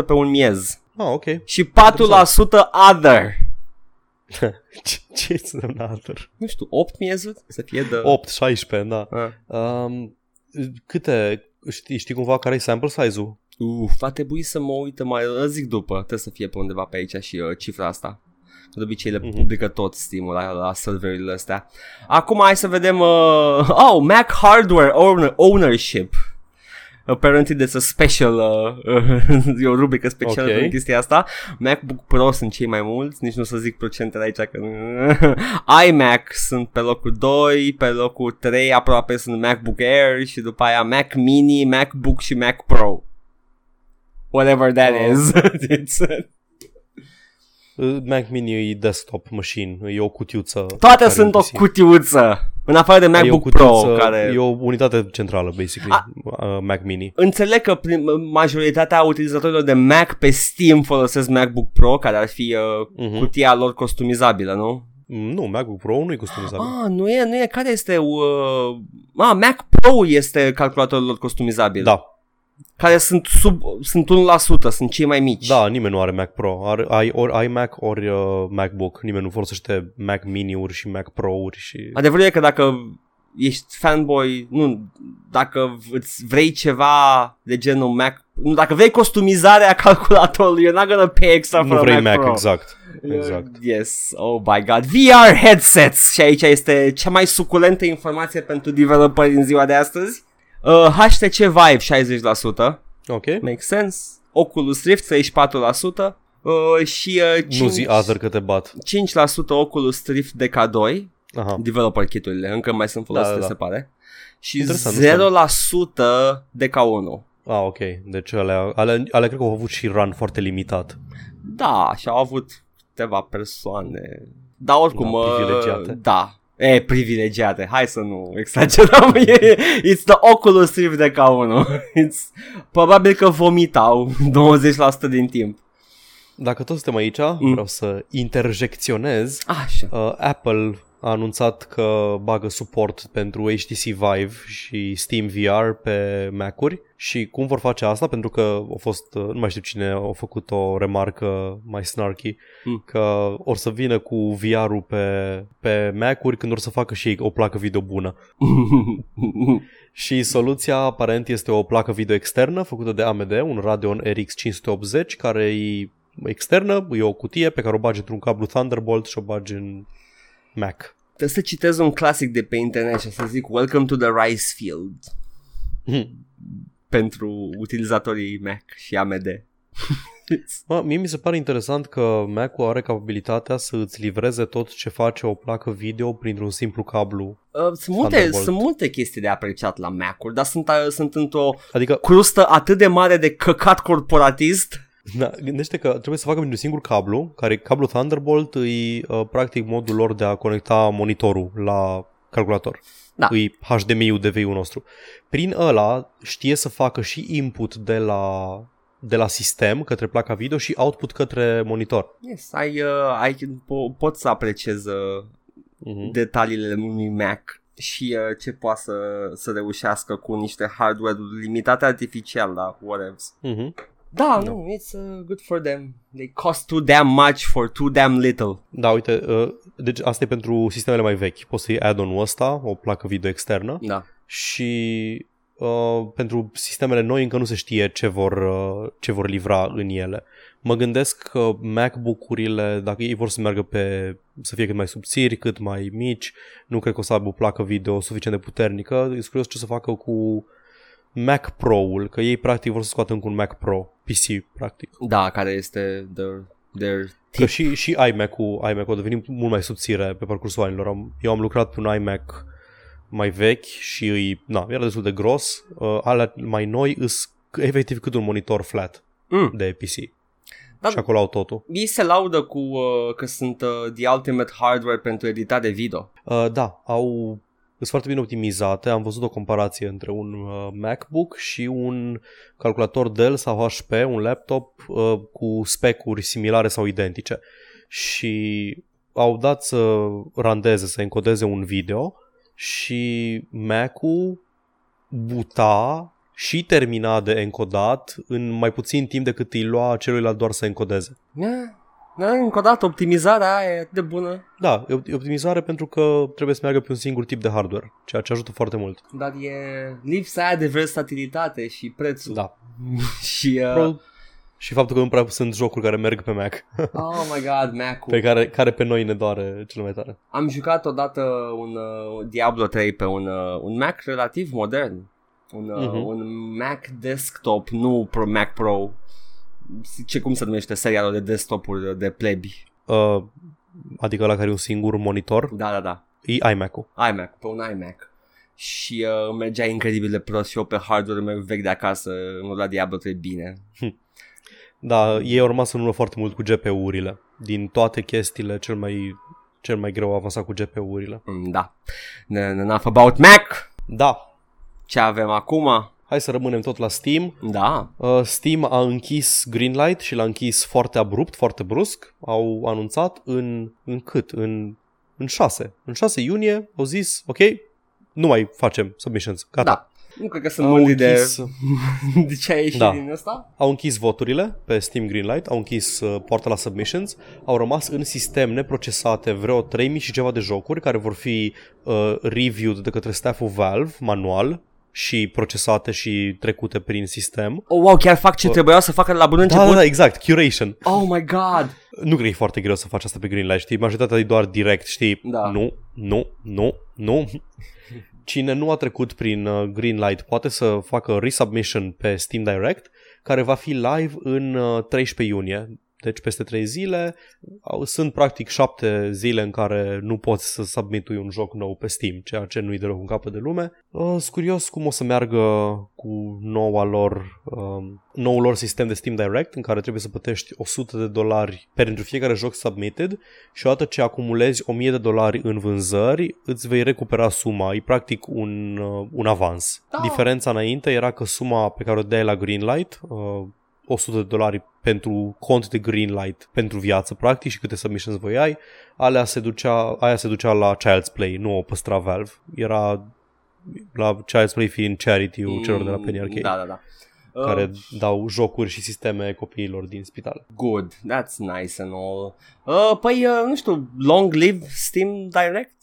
1,6% pe un miez. Ah, ok. Și 4% other. Ce, ce înseamnă other? Nu știu, 8 miezuri? Să fie de... 8, 16, da. Ah. Um, câte, știi, știi cumva care e sample size-ul? Uf, va trebui să mă uit mai, zic după, trebuie să fie pe undeva pe aici și uh, cifra asta. Că de obicei le Mhm. publică tot Steam-ul la, la serverile astea. Acum hai să vedem, uh, oh, Mac Hardware owner, Ownership. Apparently there's a special, uh, e o rubrică specială Ok. pentru chestia asta. MacBook Pro sunt cei mai mulți, nici nu să zic procentele aici că iMac sunt pe locul 2, pe locul 3 aproape sunt MacBook Air și după aia Mac Mini, MacBook și Mac Pro. Whatever that Oh. is. It's, Uh, Mac Mini e desktop machine, e o cutiuță. toate care sunt o PC. cutiuță. În afară de E o MacBook Pro, cutiuță- care... E o unitate centrală, basically, A- uh, Mac Mini. Înțeleg că prin, majoritatea utilizatorilor de Mac pe Steam folosesc MacBook Pro, care ar fi uh, Mhm. cutia lor customizabilă, nu? Mm, Nu, MacBook Pro nu e customizabil. Ah, nu e, nu e, care este... Uh... Ah, Mac Pro este calculatorul lor customizabil. Da, Care sunt sub, sunt 1%, sunt cei mai mici. da, nimeni nu are Mac Pro. Are, ai ori iMac, ori uh, MacBook. Nimeni nu folosește Mac Mini-uri și Mac Pro-uri și... Adevărul e că dacă ești fanboy, nu, dacă îți vrei ceva de genul Mac, nu, dacă vrei customizarea calculatorului, you're not gonna pay extra for Nu a vrei Mac, Mac, Pro. exact. Exact. Yes, oh my god. VR headsets și aici este cea mai suculentă informație pentru developeri în ziua de astăzi. Uh, HTC Vive 60%, Ok. make sense. Oculus Rift 34% uh, și uh, 5, Nu zi other că te bat. 5% Oculus Rift DK2, Aha. developer kit-urile, încă mai sunt folosite, Da, da, da. se pare. Și Interesant, 0% DK1. Ah, ok. Deci alea, alea, alea cred că au avut și run foarte limitat. Da, și au avut câteva persoane. Dar oricum, Da, uh, privilegiate. Da. E, privilegiate. Hai să nu exagerăm. E- It's the Oculus Rift de ca unul. It's, probabil că vomitau 20% din timp. Dacă toți suntem aici, mm. vreau să interjecționez. Așa. Uh, Apple a anunțat că bagă suport pentru HTC Vive și Steam VR pe Mac-uri și cum vor face asta, pentru că a fost, uh, nu mai știu cine a făcut o remarcă mai snarky, Mm. că or să vină cu VR-ul pe, pe Mac-uri când or să facă și ei o placă video bună. Și soluția aparent este o placă video externă făcută de AMD, un Radeon RX 580 care e externă, e o cutie pe care o bagi într-un cablu Thunderbolt și o bagi în Mac. Trebuie să citez un clasic de pe internet și să zic Welcome to the Rice Field pentru utilizatorii Mac și AMD. Mă, mie mi se pare interesant că Mac-ul are capabilitatea să îți livreze tot ce face o placă video printr-un simplu cablu. Uh, sunt, multe, Thunderbolt. sunt multe chestii de apreciat la Mac-uri, dar sunt, uh, sunt într-o Adică, crustă atât de mare de căcat corporatist. Da, gândește că trebuie să facă printr-un singur cablu, care cablu Thunderbolt e uh, practic modul lor de a conecta monitorul la calculator. Da. E HDMI-ul DVI-ul nostru. Prin ăla știe să facă și input de la, de la sistem către placa video și output către monitor. Yes, ai, uh, ai, po- pot să apreciez uh, Uh-huh. detaliile unui Mac și uh, ce poate să, să reușească cu niște hardware limitate artificial, da, whatever. Uh-huh. Da, nu, it's uh, good for them. They cost too damn much for too damn little. Da, uite, uh, deci asta e pentru sistemele mai vechi. Poți să iei add-on-ul ăsta, o placă video externă Da. și uh, pentru sistemele noi încă nu se știe ce vor, uh, ce vor livra în ele. Mă gândesc că MacBook-urile, dacă ei vor să meargă pe să fie cât mai subțiri, cât mai mici, nu cred că o să aibă o placă video suficient de puternică. Sunt curios ce să facă cu Mac Pro-ul, că ei practic vor să scoată încă un Mac Pro, PC practic. Da, care este their, their Că tip. și, și iMac-ul, iMac-ul a devenit mult mai subțire pe parcursul anilor. Am, eu am lucrat pe un iMac mai vechi și îi, na, era destul de gros. Uh, alea mai noi îs efectiv cât un monitor flat Mm. de PC. Da. Și acolo au totul. Ei se laudă cu uh, că sunt uh, the ultimate hardware pentru editare video. Uh, da, au sunt foarte bine optimizate. Am văzut o comparație între un uh, MacBook și un calculator Dell sau HP, un laptop uh, cu specuri similare sau identice. Și au dat să randeze, să encodeze un video și Mac-ul buta și termina de încodat în mai puțin timp decât îi lua celuilalt doar să encodeze. Yeah. Da, încă o dată, optimizarea aia e atât de bună. Da, e optimizare pentru că trebuie să meargă pe un singur tip de hardware, ceea ce ajută foarte mult. Dar e lipsa aia de versatilitate și prețul. Da. și uh, Pro- și faptul că nu prea sunt jocuri care merg pe Mac, oh my god, Mac-ul. pe care, care pe noi ne doare cel mai tare. Am jucat odată un uh, Diablo 3 pe un, uh, un Mac relativ modern. Un, uh, Mhm. un Mac desktop, nu Pro Mac Pro. Ce cum se numește serialul de desktopuri de plebi. Uh, adică la care e un singur monitor, Da, da, da. e iMac-ul. iMac, pe un iMac. Și uh, mergea incredibil de prost și eu pe hardware meu vechi de acasă mă la Diablo 3 bine. Da, ei au rămas în urmă foarte mult cu GPU-urile. Din toate chestiile, cel mai, cel mai greu a avansat cu GPU-urile. Mm, Da. N- Enough about Mac. Da, Ce avem acum? Hai să rămânem tot la Steam. Da. Uh, Steam a închis Greenlight și l-a închis foarte abrupt, foarte brusc. Au anunțat în, în cât? În, în 6. În 6 iunie au zis, ok, nu mai facem submissions. Gata. Da. Nu cred că sunt Au mândri de, închis, de ce a ieșit Da. din ăsta. au închis voturile pe Steam Greenlight, au închis uh, poarta la submissions, au rămas în sistem neprocesate vreo 3000 și ceva de jocuri care vor fi uh, reviewed de către stafful Valve manual și procesate și trecute prin sistem. Oh, wow, chiar fac ce trebuiau să facă de la bun Da, început? da, da, exact, curation. Oh my god. Nu cred că e foarte greu să faci asta pe Greenlight, știi? Majoritatea e doar direct, știi? Da. Nu, nu, nu, nu. Cine nu a trecut prin uh, Greenlight poate să facă resubmission pe Steam Direct, care va fi live în uh, 13 iunie. Deci peste 3 zile au, sunt practic 7 zile în care nu poți să submitui un joc nou pe Steam, ceea ce nu-i deloc un capăt de lume. Uh, sunt curios cum o să meargă cu noua lor, um, noul lor sistem de Steam Direct în care trebuie să plătești 100 de dolari pentru fiecare joc submitted și odată ce acumulezi 1000 de dolari în vânzări îți vei recupera suma, e practic un, uh, un avans. Da. Diferența înainte era că suma pe care o dai la Greenlight, uh, 100 de dolari pentru cont de Greenlight pentru viață practic și câte submissions voi ai, alea se ducea, aia se ducea la Child's Play, nu o păstra Valve. Era la Child's Play fiind charity-ul celor de la Penny Arcade, Da, da, da. Uh, care dau jocuri și sisteme copiilor din spital. Good, that's nice and all. Uh, păi, uh, nu știu, long live Steam Direct?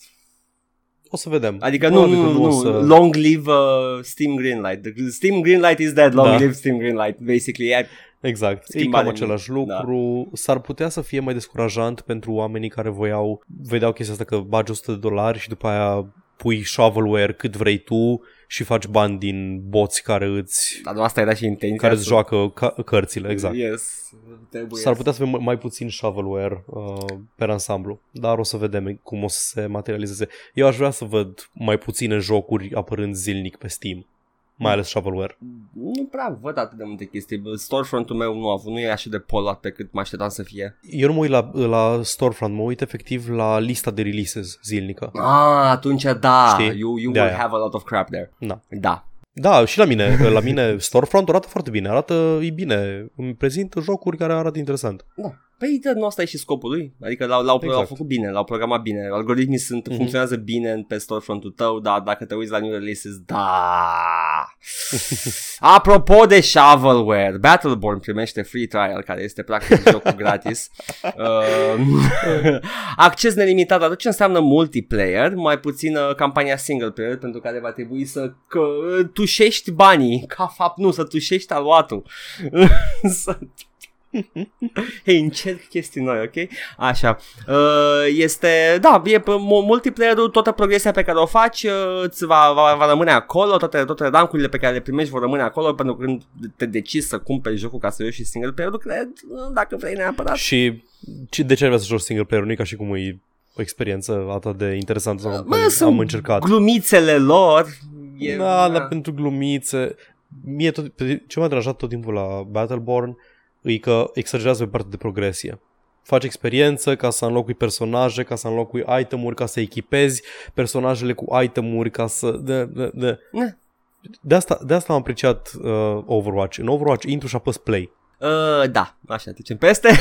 O să vedem. Adică nu, Probabil nu, că nu, o să... long live uh, Steam Greenlight. The Steam Greenlight is dead, long Da. live Steam Greenlight, basically. Yeah. Exact, e Schimbare cam mici. același lucru. S-ar putea să fie mai descurajant pentru oamenii care voiau, vedeau chestia asta că bagi 100 de dolari și după aia pui shovelware cât vrei tu și faci bani din boți care îți Dar nu asta era și intenția. care îți să- joacă ca- cărțile, exact. Yes, trebuie S-ar să- putea să avem mai- mai puțin shovelware uh, pe ansamblu, dar o să vedem cum o să se materializeze. Eu aș vrea să văd mai puține jocuri apărând zilnic pe Steam, mai ales shovelware. Nu prea văd atât de multe chestii. Storefront-ul meu nu, a avut, nu e așa de poluat pe cât mă așteptam să fie. Eu nu mă uit la, la storefront, mă uit efectiv la lista de releases zilnică. Ah, atunci da, Știi? you, you De will aia. have a lot of crap there. Da. Da. Da, și la mine, la mine storefront arată foarte bine, arată e bine, îmi prezint jocuri care arată interesant. Da. Păi da, nu asta e și scopul lui. Adică l-au, l-au, Exact. l-au făcut bine, l-au programat bine. Algoritmii sunt, Mhm. funcționează bine pe storefront-ul tău, dar dacă te uiți la new releases, da. Apropo de shovelware, Battleborn primește free trial, care este practic jocul gratis. Uh, acces nelimitat, dar tot ce înseamnă multiplayer, mai puțin uh, campania single player, pentru care va trebui să că, tușești banii, ca fapt nu, să tușești aluatul. să Hei, încerc chestii noi, ok? Așa. Uh, este, da, e pe mu- multiplayer-ul, toată progresia pe care o faci uh, îți va, va, va rămâne acolo, toate, toate rancurile pe care le primești vor rămâne acolo pentru că când te decizi să cumperi jocul ca să joci și single player-ul, cred, uh, dacă vrei neapărat. Și ce- de ce ai vrea să joci single player? Nu e ca și cum e o experiență atât de interesantă sau Bă, am sunt încercat. Glumițele lor. E, Da, dar pentru glumițe. Mie tot, pe- ce m-a deranjat tot timpul la Battleborn e că exagerează pe partea de progresie. faci experiență, ca să înlocui personaje, ca să înlocui itemuri, ca să echipezi personajele cu itemuri, ca să... De, de, de. Ne. De asta, de asta am apreciat uh, Overwatch. În Overwatch intru și apăs play. Uh, da, așa, trecem peste.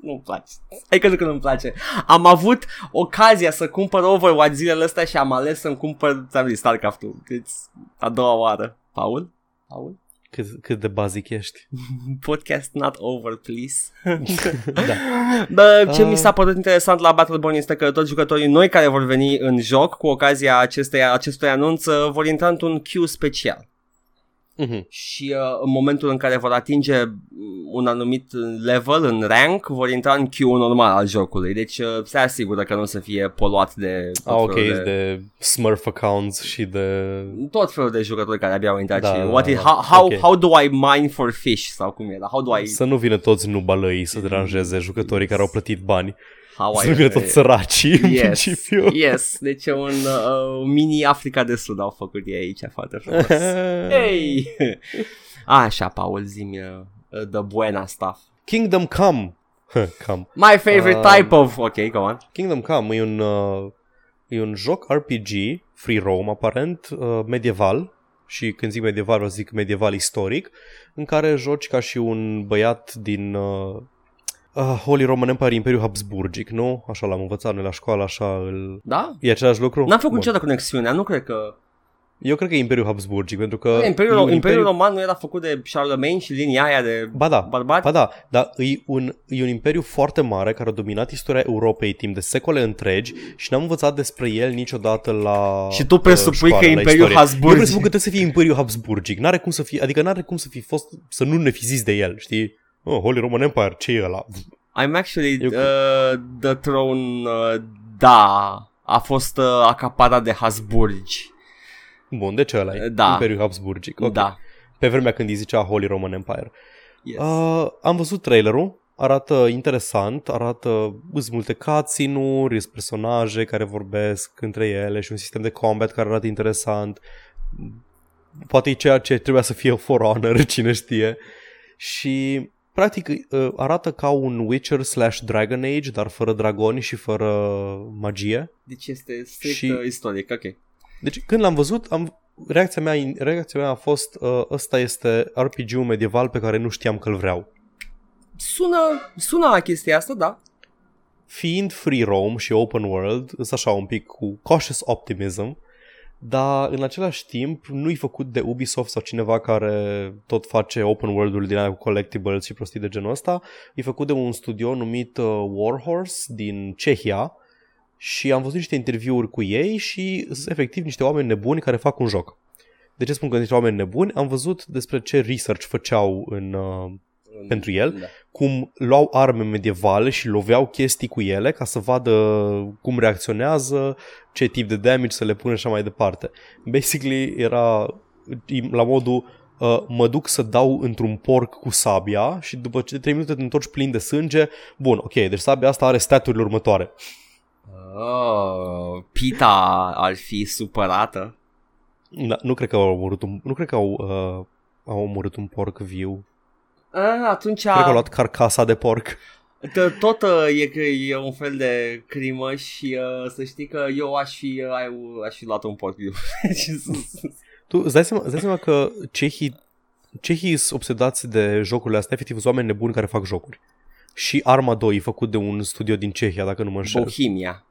nu-mi place. Adică nu că nu-mi place. Am avut ocazia să cumpăr Overwatch zilele astea și am ales să-mi cumpăr, ți-am zis, StarCraft-ul. Deci, a doua oară. Paul? Paul? Cât, cât de basic ești. Podcast not over, please. da. Dar ce Ah. mi s-a părut interesant la Battleborn este că toți jucătorii noi care vor veni în joc cu ocazia acestei, acestui anunț uh, vor intra într-un queue special. Mhm. Și uh, în momentul în care vor atinge mm, un anumit level în rank, vor intra în queue normal al jocului. Deci uh, se asigură că nu o să fie poluat de tot Ah, ok, felul de... de Smurf accounts și de... tot felul de jucători care abia au intrat Da, și da, what da, is, da. how, how, Ok. how do I mine for fish sau cum era? How do I Să nu vină toți nubalăii să deranjeze jucătorii care au plătit bani. How Să I nu vină toți săracii în Yes, principiu. yes, deci e un uh, mini Africa de Sud au făcut ei aici foarte frumos. Hey! Așa, Paul, zi-mi uh, the buena stuff. Kingdom Come. Come. My favorite Uh, type of... Ok, go on. Kingdom Come e un, uh, e un joc RPG, free roam aparent, uh, medieval, și când zic medieval, vreau să zic medieval istoric, în care joci ca și un băiat din uh, uh, Holy Roman Empire, Imperiul Habsburgic, nu? Așa l-am învățat noi la școală, așa îl... Da? E același lucru? N-am făcut Bun. niciodată conexiunea, nu cred că... Eu cred că e Imperiul Habsburgic, pentru că... Uh, e Imperiul, un Imperiul Roman nu era făcut de Charlemagne și linia aia de Ba da, bărbați? ba da, dar e un, e un imperiu foarte mare care a dominat istoria Europei timp de secole întregi și n-am învățat despre el niciodată la Și tu presupui uh, că școală, la Imperiul istorie. Habsburgic- Eu presupun că trebuie să fie Imperiul Habsburgic. N-are cum să fie, adică n-are cum să fi fost, să nu ne fi zis de el, știi? Oh, Holy Roman Empire, ce e ăla? I'm actually... Eu- Uh, the Throne, uh, da, a fost uh, acaparat de Habsburgi. Bun, de ce ăla e? Da. Imperiul Habsburgic. ok. Da. Pe vremea când îi zicea Holy Roman Empire. Yes. Uh, am văzut trailerul, arată interesant, arată îs multe cutscene-uri, îs personaje care vorbesc între ele și un sistem de combat care arată interesant. Poate e ceea ce trebuia să fie For Honor, cine știe. Și practic uh, arată ca un Witcher slash Dragon Age, dar fără dragoni și fără magie. Deci este strict Și- uh, istoric, ok. Deci când l-am văzut, am, reacția, mea, reacția mea a fost uh, ăsta este RPG-ul medieval pe care nu știam că-l vreau. Sună, sună la chestia asta, da. fiind free roam și open world, îs așa un pic cu cautious optimism, dar în același timp nu-i făcut de Ubisoft sau cineva care tot face open world-uri din aia cu collectibles și prostii de genul ăsta, e făcut de un studio numit uh, Warhorse din Cehia și am văzut niște interviuri cu ei și sunt efectiv niște oameni nebuni care fac un joc. De ce spun că sunt niște oameni nebuni? Am văzut despre ce research făceau în, uh, Pentru el? Da. cum luau arme medievale și loveau chestii cu ele ca să vadă cum reacționează, ce tip de damage să le pune și așa mai departe. Basically era la modul uh, mă duc să dau într-un porc cu sabia și după ce 3 minute te întorci plin de sânge, bun, ok, deci sabia asta are staturile următoare. Oh, Pita ar fi supărată. Da, nu cred că au omorât un, nu cred că au, uh, au omorât un porc viu. Ah, atunci Cred că au luat carcasa de porc. T- tot uh, e, că e un fel de crimă și uh, să știi că eu aș fi, uh, ai- aș fi luat un porc viu. Și să- Tu îți dai seama, îți dai seama că cehii, cehii sunt obsedați de jocurile astea, efectiv sunt oameni nebuni care fac jocuri. Și Arma 2 e făcut de un studio din Cehia, dacă nu mă înșel. Bohemia.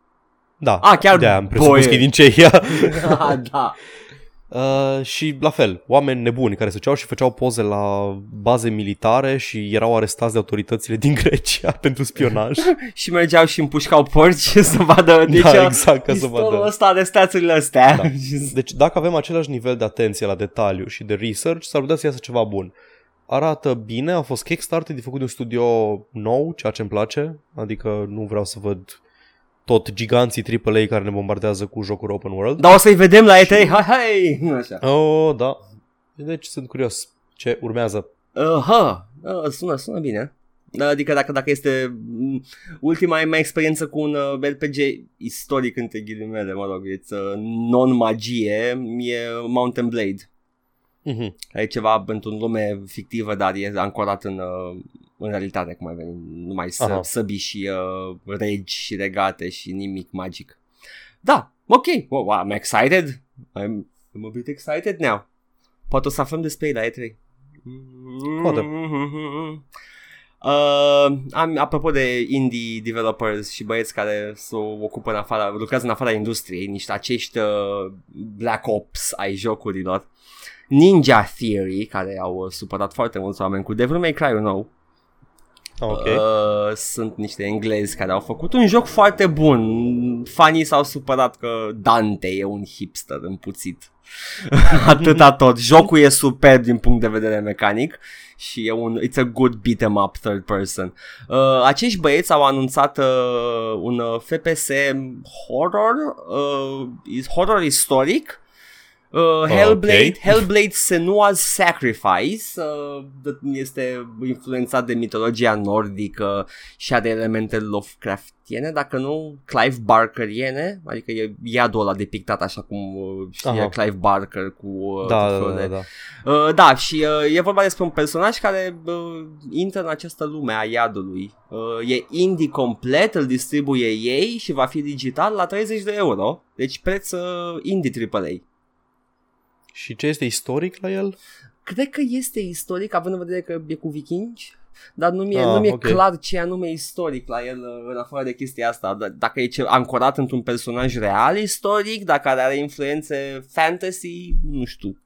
Da, Ah, chiar de am presupus Boie. că e din Cehia. da, da. Uh, și la fel, oameni nebuni care se duceau și făceau poze la baze militare și erau arestați de autoritățile din Grecia pentru spionaj. Și mergeau și împușcau porci să vadă deci, da, exact, ca să pistolul vadă. ăsta arestațiile astea. Da. Deci dacă avem același nivel de atenție la detaliu și de research, s-ar putea să iasă ceva bun. Arată bine, a fost Kickstarter, de făcut de un studio nou, ceea ce îmi place, adică nu vreau să văd tot giganții AAA care ne bombardează cu jocuri open world. Dar o să-i vedem la E3, hai, hai! Așa. Oh, da. Deci sunt curios ce urmează. Uh, ha, uh, sună, sună bine. Adică dacă, dacă este mm, ultima mea experiență cu un uh, RPG istoric între ghilimele, mă rog, it's uh, non-magie, e Mountain Blade. Mhm. E ceva pentru lume fictivă, dar e ancorat în, uh, în realitate, cum ai venit. Numai să, Aha. săbi și uh, regi și regate și nimic magic. Da, ok, well, I'm excited. I'm, I'm a bit excited now. Poate o să aflăm despre ei la E3. Poate. Uh, am, apropo de indie developers și băieți care se ocupă în afara, lucrează în afara industriei, niște acești uh, Black Ops ai jocurilor. Ninja Theory, care au uh, supărat foarte mulți oameni cu Devil May Cry nou. Ah, ok. Uh, sunt niște englezi care au făcut un joc foarte bun. Fanii s-au supărat că Dante e un hipster împuțit. Atâta tot. Jocul e super din punct de vedere mecanic și e un it's a good beat 'em up third person. Uh, acești băieți au anunțat uh, un uh, FPS horror, uh, is horror istoric. Uh, Hellblade, ok. Hellblade Senua's Sacrifice uh, d- este influențat de mitologia nordică și are elemente Lovecraftiene, dacă nu Clive Barkeriene, adică e iadul ăla depictat așa cum uh, știe Aha. Clive Barker cu uh, da, tot da, felul da, de da. Uh, da, și uh, e vorba despre un personaj care uh, intră în această lume a iadului. Uh, e indie complet, îl distribuie ei și va fi digital la 30 de euro. Deci preț uh, indie AAA. Și ce este istoric la el? Cred că este istoric, având în vedere că e cu vikingi, dar nu mi-e, Ah, nu mi-e ok. clar ce anume istoric la el uh, în afară de chestia asta. D- dacă e ce, ancorat într-un personaj real istoric, dacă are influențe fantasy, nu știu.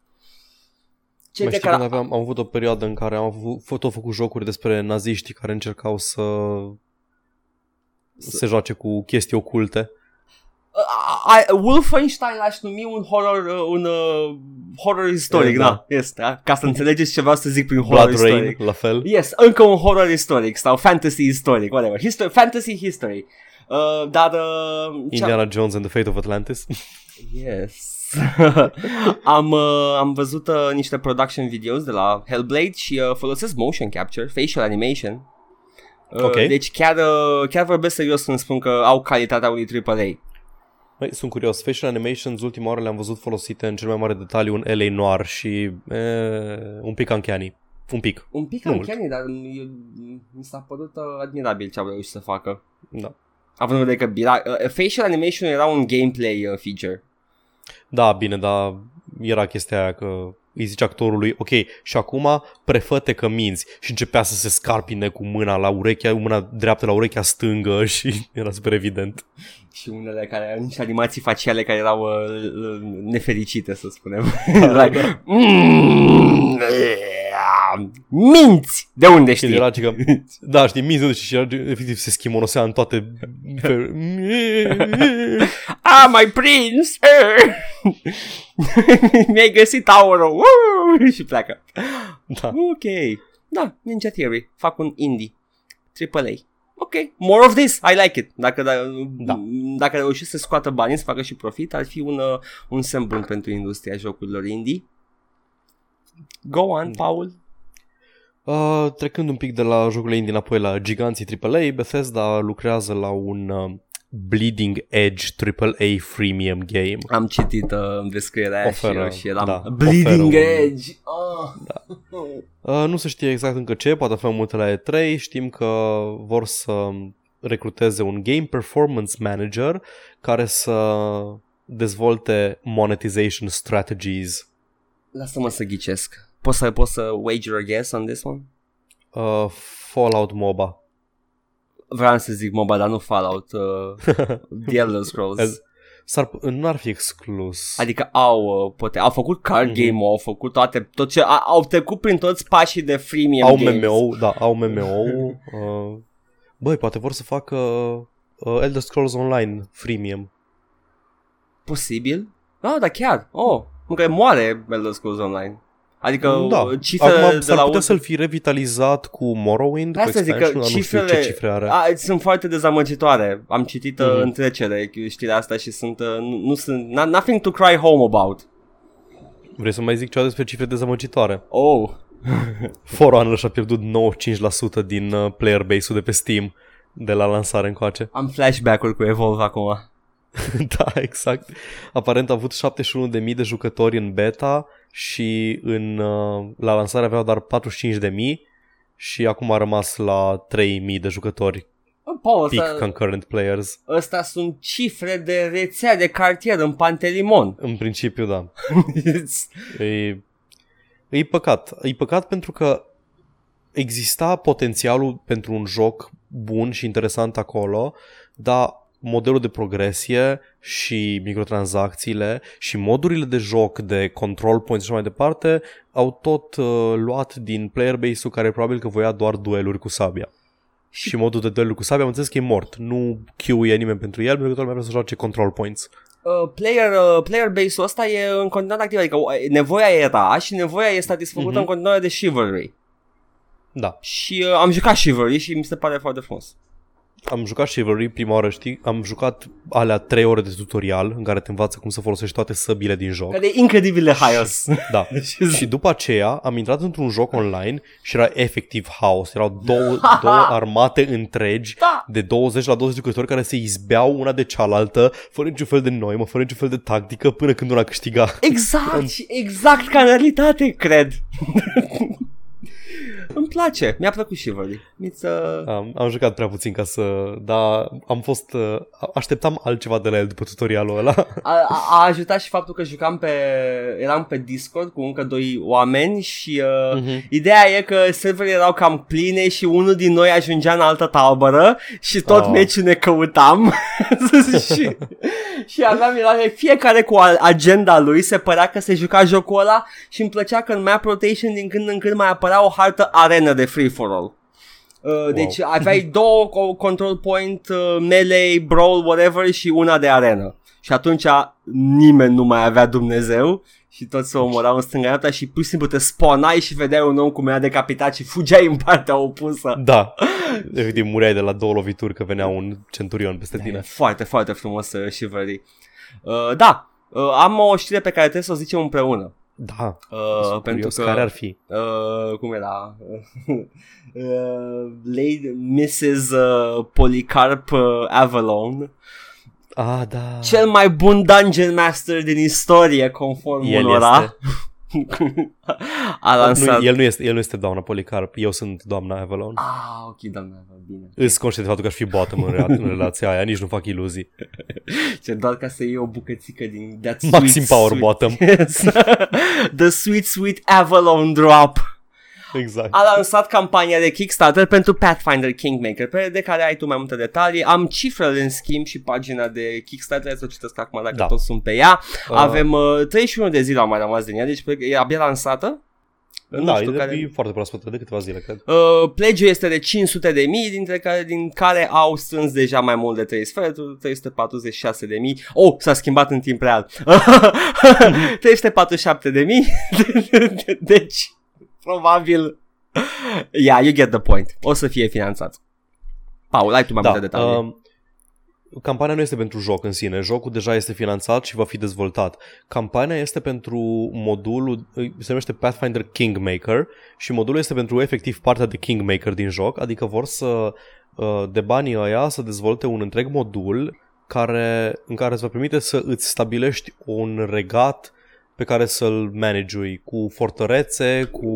Ce Mai de știi care... când aveam, am avut o perioadă în care am avut, tot făcut jocuri despre naziștii care încercau să se joace cu chestii oculte. I, Wolfenstein aș numi un horror, uh, un uh, horror istoric, Eh, da. da. Este, da? Ca să înțelegeți ce vreau să zic prin horror Blood Rain, istoric. la fel. Yes, încă un horror istoric sau fantasy istoric, whatever. History, fantasy history. Uh, dar... Uh, ce- Indiana Jones and the Fate of Atlantis. Yes. am, uh, am văzut uh, niște production videos de la Hellblade și uh, folosesc motion capture, facial animation. Uh, Ok. Deci chiar, uh, chiar vorbesc serios când spun că au calitatea unui AAA. Băi, sunt curios. Facial animations ultima oară le-am văzut folosite în cel mai mare detaliu în LA Noir și e, un pic uncanny. Un pic. Un pic Nu mult. uncanny, dar mi, mi s-a părut uh, admirabil ce au reușit să facă. Da. Având în vedere că era, uh, facial animation era un gameplay uh, feature. Da, bine, dar era chestia aia că îi zice actorului, ok, și acum prefăte că minți și începea să se scarpine cu mâna la urechea, mâna dreaptă la urechea stângă și era super evident. Și unele care niște animații faciale care erau uh, uh, nefericite, să spunem. Da, like, mm, uh, minți! De unde Și știi? era că, da, știi, minți de și era, efectiv se schimonosea în toate Ah, my prince! Mi-ai găsit aurul! Woo! Și pleacă. da. Ok. Da, Ninja Theory. Fac un indie. AAA. Ok, more of this, I like it. Dacă, da, Da. dacă reușesc să scoată banii, să facă și profit, ar fi un, uh, un semn bun pentru industria jocurilor indie. Go on, Paul. Uh, trecând un pic de la jocurile indie înapoi la giganții AAA, Bethesda lucrează la un uh, Bleeding Edge AAA freemium game. Am citit uh, descrierea Oferă, și, și eram da, Bleeding oferă un- Edge. Oh. Uh, nu se știe exact încă ce, poate fi multe la E3, știm că vor să recruteze un Game Performance Manager care să dezvolte monetization strategies. Lasă-mă să ghicesc. Poți să, poți să wager a guess on this one? Uh, Fallout MOBA. Vreau să zic MOBA, dar nu Fallout. Uh, The Elder Scrolls. As- S-ar, nu ar fi exclus. Adică au, uh, poate, au făcut card Mhm. game au făcut toate, tot ce, a, au trecut prin toți pașii de freemium au games. MMO, da, au MMO. Uh, băi, poate vor să facă uh, Elder Scrolls Online freemium. Posibil? Ah, da chiar. Oh, încă moare Elder Scrolls Online. Adică da. uh, cifrele Acum de s-ar la putea ul- să-l fi revitalizat cu Morrowind, cu Asta zic că expansion, dar nu știu cifrele ce cifre are. a, sunt foarte dezamăgitoare. Am citit uh, Mhm. în trecere știrea asta și sunt, uh, nu, nu sunt, no- nothing to cry home about. Vrei să mai zic ceva despre cifre dezamăgitoare? Oh, For Honor și-a pierdut 95% din uh, player base-ul de pe Steam de la lansare încoace. am flashback-uri cu Evolve acum. da, exact. Aparent a avut 71.000 de jucători în beta și în, uh, la lansare aveau doar 45.000 și acum a rămas la 3.000 de jucători Paul, peak ăsta, concurrent players. ăsta sunt cifre de rețea de cartier în Pantelimon. În principiu, da. E, e păcat. E păcat pentru că exista potențialul pentru un joc bun și interesant acolo, dar modelul de progresie și microtransacțiile și modurile de joc de control points și așa mai departe au tot uh, luat din player base-ul care probabil că voia doar dueluri cu sabia. Și, și modul de dueluri cu sabia am înțeles că e mort. Nu QE nimeni pentru el, pentru că toată lumea vrea să joace control points. Uh, player, uh, player base-ul ăsta e în continuare activ, adică uh, nevoia era și nevoia e satisfăcută Mhm. în continuare de Chivalry. Da. Și uh, am jucat Chivalry și mi se pare foarte frumos. Am jucat Chivalry prima oară, știi? Am jucat alea 3 ore de tutorial în care te învață cum să folosești toate săbile din joc. Care e incredibil de haios. Da. Și- și după aceea am intrat într-un joc online și era efectiv haos. Erau două, două armate întregi Da. de 20 la 20 jucători care se izbeau una de cealaltă, fără niciun fel de noimă, fără niciun fel de tactică, până când una câștiga. Exact, și exact ca în realitate, cred. Îmi place, mi-a plăcut Chivalry. It's, uh... Am, am jucat prea puțin ca să... Dar am fost... uh, Așteptam altceva de la el după tutorialul ăla. A, a, a ajutat și faptul că jucam pe eram pe Discord cu încă doi oameni și uh, Mhm. ideea e că serverele erau cam pline și unul din noi ajungea în altă tabără și tot Oh. meciul ne căutam și, și aveam era fiecare cu a- agenda lui se părea că se juca jocul ăla și îmi plăcea că în map rotation din când în când mai apărea o hartă arenă de free for all. Uh, deci aveai două co- control point, uh, melee, brawl, whatever și una de arenă. Și atunci nimeni nu mai avea Dumnezeu și toți se omorau în stânga și pur și simplu te spawnai și vedeai un om cum era decapitat și fugeai în partea opusă. Da. Efectiv, mureai de la două lovituri că venea un centurion peste E tine. foarte, foarte frumos uh, și vări. Uh, da, uh, am o știre pe care trebuie să o zicem împreună. Da. Uh, Sunt pentru curios că care ar fi. uh, cum era uh, Lady Mrs. Uh, Policarp uh, Avalon Ah, da. cel mai bun dungeon master din istorie conform El unora a Nu, lansat el, nu este, el nu este doamna Policarp, eu sunt doamna Avalon. ah ok doamne bine Îs conștient de faptul că aș fi bottom în, rea- în relația aia, nici nu fac iluzii. ce doar ca să iei o bucățică din that Maxim sweet, power sweet, bottom. Yes. the sweet sweet Avalon drop Exact. a lansat campania de Kickstarter pentru Pathfinder Kingmaker, pe de care ai tu mai multe detalii. Am cifrele în schimb și pagina de Kickstarter, să o citesc acum dacă Da. toți sunt pe ea. Uh, Avem uh, 31 de zile au mai rămas din ea, deci e abia lansată. Nu da, știu e, care... e foarte proaspătă de câteva zile, cred. Uh, pledge este de 500 de mii, dintre care, din care au strâns deja mai mult de 3 sferturi, 346 de mii. Oh, s-a schimbat în timp real. 347 de mii. deci, probabil... Yeah, you get the point. O să fie finanțat. Paul, ai tu mai multe detalii. um, campania nu este pentru joc în sine. Jocul deja este finanțat și va fi dezvoltat. Campania este pentru modulul, se numește Pathfinder Kingmaker și modulul este pentru efectiv partea de Kingmaker din joc, adică vor să uh, de banii ăia să dezvolte un întreg modul care, în care îți va permite să îți stabilești un regat pe care să-l managui cu fortărețe, cu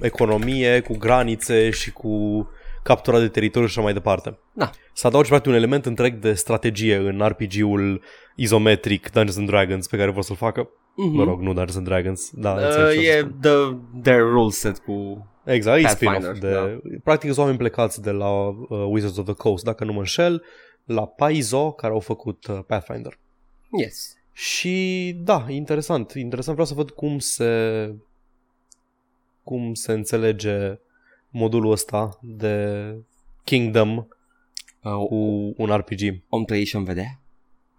economie, cu granițe și cu captura de teritoriu și așa mai departe. Da. Să adaugi practic un element întreg de strategie în RPG-ul izometric Dungeons and Dragons pe care vor să-l facă. Mhm. Mă rog, nu Dungeons and Dragons, da, Uh, înțeleg ce o să e spun. the, their rule set cu... Exact, e Pathfinder, spin-off de... Practic sunt oameni plecați de la uh, Wizards of the Coast, dacă nu mă înșel, la Paizo, care au făcut uh, Pathfinder. Yes. Și da, interesant. Interesant vreau să văd cum se cum se înțelege modulul ăsta de Kingdom Uh, cu un RPG. om trăi și om vedea?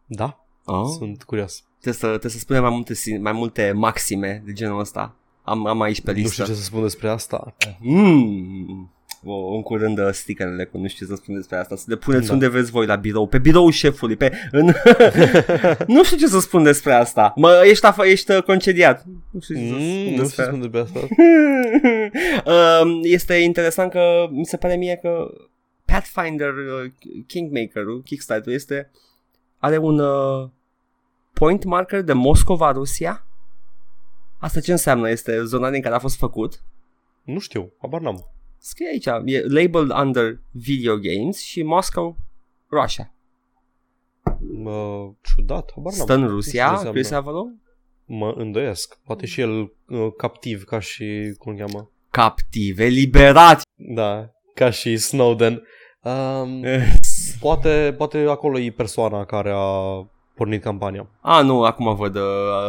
Da, Oh. sunt curios. Trebuie să, trebuie să spunem mai multe, sin- mai multe maxime de genul ăsta. Am, am aici pe Nu listă. știu ce să spun despre asta. Mm. O, în curând uh, stickerele cu nu știu ce să spun despre asta Să le puneți Da. unde vreți voi la birou Pe biroul șefului pe, în... Nu știu ce să spun despre asta mă, Ești, af- ești uh, concediat Nu știu ce să Mm, spun nu știu despre ce să spun despre asta. Um, Este interesant că Mi se pare mie că Pathfinder uh, Kingmaker-ul Kickstarter este are un uh, point marker de Moscova, Rusia. Asta ce înseamnă? Este zona din care a fost făcut? Nu știu, habar n-am. Scrie aici, e labeled under video games și Moscow, Russia. Uh, ciudat, habar n-am. Stă în Nu știu ce Rusia, înseamnă. Chris Avalon? Mă îndoiesc. Poate și el uh, captiv, ca și, cum îl cheamă? Captiv, eliberat. Da, ca și Snowden. Um, poate, poate acolo e persoana care a pornit campania. A, nu, acum văd, uh,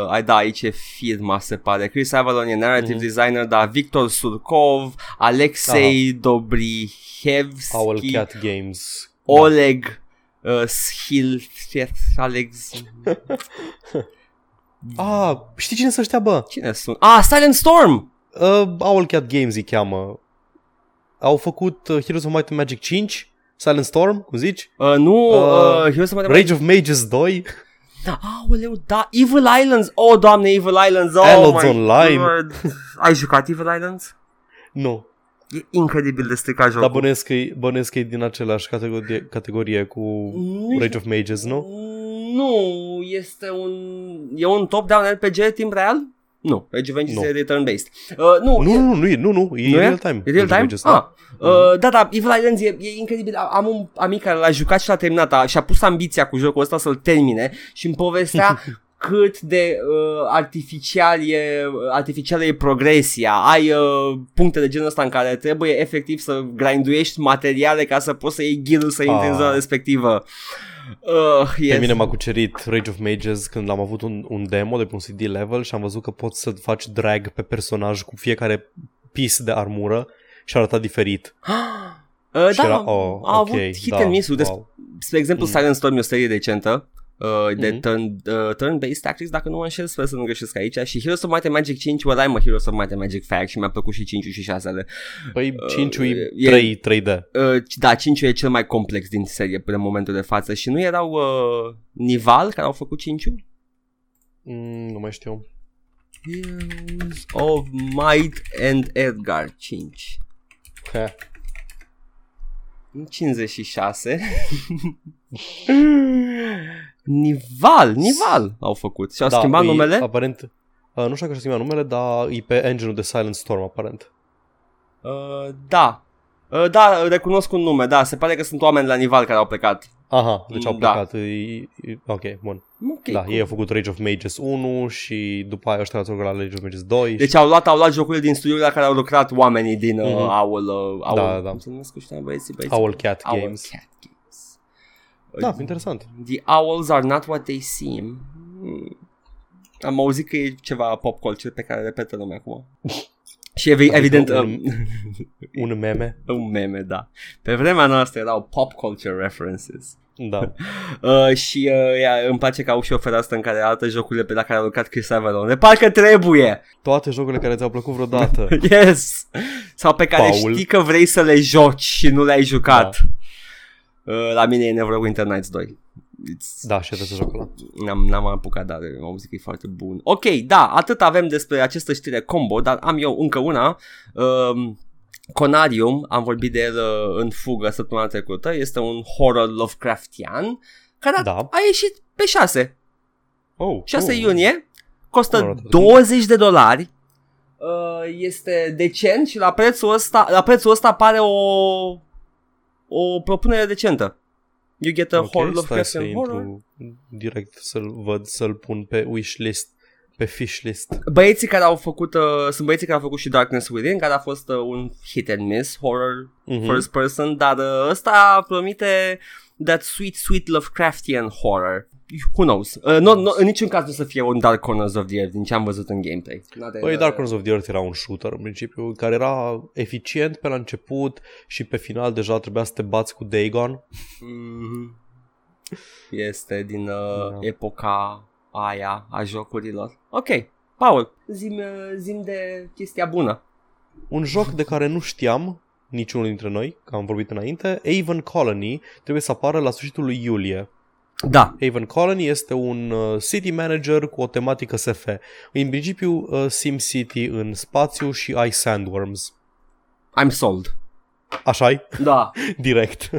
ai da, aici e firma, se pare. Chris Avalon e narrative Mhm. designer, da, Victor Surkov, Alexei Dobrihevski, Owlcat Games. Oleg uh, Schil, Alex, Da. Ah, știi cine sunt ăștia, bă? cine sunt? Ah, Silent Storm! Uh, Owlcat Games îi cheamă. Au făcut uh, Heroes of Might and Magic 5, Silent Storm, cum zici? Uh, nu, Uh, uh, Heroes of Might and Rage of Mages 2. Aoleu, da, Evil Islands, oh, doamne, Evil Islands, oh Elods my Online. God. Ai jucat Evil Islands? Nu, E incredibil de stricat jocul. dar bănuiesc că, e- bănuiesc că e din același categorie, categorie cu Nu Rage of Mages, nu? Nu, este un... E un top-down RPG timp real? Nu, Rage of Ages Nu. e turn-based. Uh, nu, Nu, e, nu, nu, nu, e, nu, nu, e Nu e? real time. e real Rage of time? Mages, da. ah. Uh, da, da, Evil Islands e, e incredibil. Am un amic care l-a jucat și l-a terminat a, și a pus ambiția cu jocul ăsta să-l termine și îmi povestea cât de uh, artificial e, artificială e progresia. Ai uh, puncte de genul ăsta în care trebuie efectiv să grinduiești materiale ca să poți să iei gear să intri în Ah. zona respectivă. Uh, Pe yes. mine m-a cucerit Rage of Mages când am avut un, un demo de pe un CD level și am văzut că poți să faci drag pe personaj cu fiecare piece de armură și arăta diferit. Uh, și da, era, oh, a avut ok, hit da, and miss wow. Spre exemplu, Mm. Silent Storm e o serie decentă uh, de Mhm. turn, uh, turn-based tactics, dacă nu mă înșel, sper să nu greșesc aici. Și Heroes of Might and Magic 5, well, I'm a Heroes of Might and Magic fact și mi-a plăcut și 5 și 6 Păi 5 Uh, e 3, 3D. Uh, da, 5 e cel mai complex din serie până în momentul de față și nu erau uh, Nival care au făcut 5 Mm, nu mai știu. Heroes of Might and Edgar 5 Heh. 56 Nival, Nival au făcut și au Da, schimbat e, numele Aparent, uh, nu știu dacă și schimbat numele, dar e pe engine-ul de Silent Storm, aparent. Uh, da. Uh, da, recunosc un nume, da, se pare că sunt oameni la nivel care au plecat. Aha, deci au Da. plecat. E, e, ok, bun. Ok, da, cool. ei au făcut Rage of Mages 1 și după aia ăștia au lucrat la Rage of Mages 2. Deci au luat, au luat jocurile din studiul la care au lucrat oamenii din uh, Mhm. Owl, uh, Owl, Da, da. cum se numesc ăștia băieții, băieții? Owlcat Owl Games. Cat Games. Da, Uh, interesant. The owls are not what they seem. Hmm. Am auzit că e ceva pop culture pe care repetă lumea acum. Și evi- Adică evident un- um, Un meme. un meme, da. Pe vremea noastră erau pop culture references. Da. Uh, și uh, ea, îmi place că au și o fereastră în care arată jocurile pe la care a lucrat Chris Avalon. De parcă trebuie! Toate jocurile care ți-au plăcut vreodată. Yes! Sau pe care Paul. știi că vrei să le joci și nu le-ai jucat. Uh, la mine e Neverwinter Nights 2. It's... da, și trebuie să joc ăla. N-am, n-am apucat, dar am auzit că e foarte bun. Ok, da, atât avem despre această știre combo, dar am eu încă una. Um, Conarium, am vorbit de el uh, în fugă săptămâna trecută, este un horror Lovecraftian care a, Da. a ieșit pe 6, Oh, 6 oh. iunie, Nu costă arată 20 de dolari, uh, este decent și la prețul ăsta, la prețul ăsta pare o, o propunere decentă. You get a Ok, horror stai să Lovecraftian horror. intru direct să-l văd, să-l pun pe wishlist, pe fishlist. Băieții care au făcut, uh, sunt băieții care au făcut și Darkness Within, care a fost uh, un hit and miss, horror Mhm. first person, dar uh, ăsta promite that sweet, sweet Lovecraftian horror. Who knows? Uh, no, no, în niciun caz nu să fie un Dark Corners of the Earth, din ce am văzut în gameplay. N-are- Păi Dark Corners of the Earth era un shooter în principiu care era eficient pe la început și pe final deja trebuia să te bați cu Dagon. Mhm. Este din uh, Da. epoca aia a jocurilor. Ok, Paul, zim, uh, zim de chestia bună. Un joc de care nu știam niciunul dintre noi, că am vorbit înainte, Avon Colony trebuie să apară la sfârșitul lui iulie. Da, Avon Colony este un uh, city manager cu o tematică SF. În principiu uh, SimCity în spațiu și ai sandworms. I'm sold. așa Da. direct.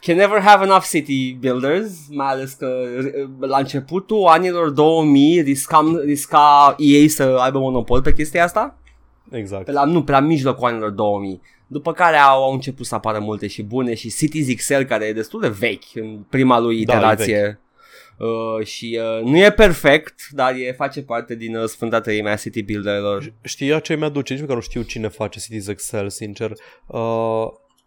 can never have enough city builders, mai ales că uh, la începutul anilor 2000 riscam, risca EA să aibă monopol pe chestia asta. Exact. Pe la, nu, pe la mijlocul anilor 2000. După care au, au început să apară multe și bune și Cities XL care e destul de vechi în prima lui Da, e iterație. uh, și uh, nu e perfect, dar e face parte din uh, sfânta treime a city builderilor. Știi ea ce mi-aduce? Nici măcar nu știu cine face Cities Excel, sincer. Uh,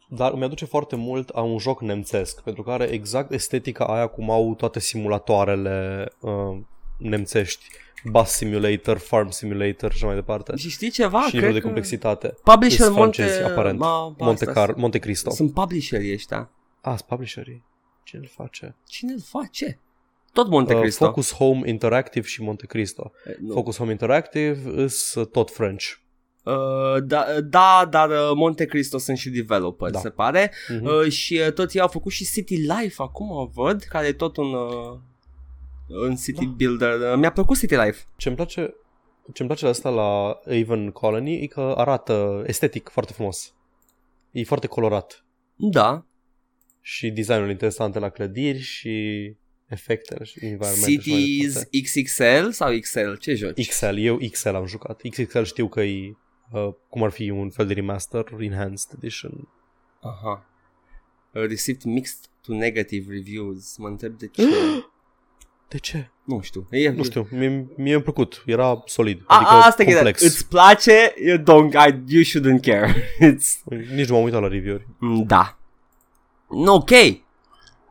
dar mi-aduce foarte mult a un joc nemțesc, pentru că are exact estetica aia cum au toate simulatoarele uh, nemțești. Bus Simulator, Farm Simulator și așa mai departe. Și știi ceva? și Cred nivelul de că complexitate. Publisher Sunt Monte... francezi, aparent. Ma, Monte, asta- Car- Monte Cristo. Sunt publisherii ăștia. Ah, sunt publisherii. Cine îl face? Cine îl face? Tot Monte Uh, Cristo. Focus Home Interactive și Monte Cristo. Eh, nu. Focus Home Interactive is uh, tot French. Uh, da, da, dar uh, Monte Cristo sunt și developer, Da. se pare. Mhm. Uh, și uh, toți ei au făcut și City Life acum, văd, care e tot un, uh, un city Da. builder. Uh, mi-a plăcut City Life. Ce-mi place, ce-mi place la asta la Avon Colony e că arată estetic foarte frumos. E foarte colorat. Da. Și designul interesante la clădiri și efectele și environment și mai Cities departe. XXL sau XL? Ce joci? XL, eu XL am jucat. XXL știu că e uh, cum ar fi un fel de remaster, enhanced edition. Aha. Uh, received mixed to negative reviews. Mă întreb de ce. De ce? nu știu. E, Nu știu, mie, mie mi-a plăcut, era solid, A, adică asta e chestia. complex. Îți place? You don't, I, you shouldn't care. It's, Nici nu m-am uitat la review-uri. da. Ok.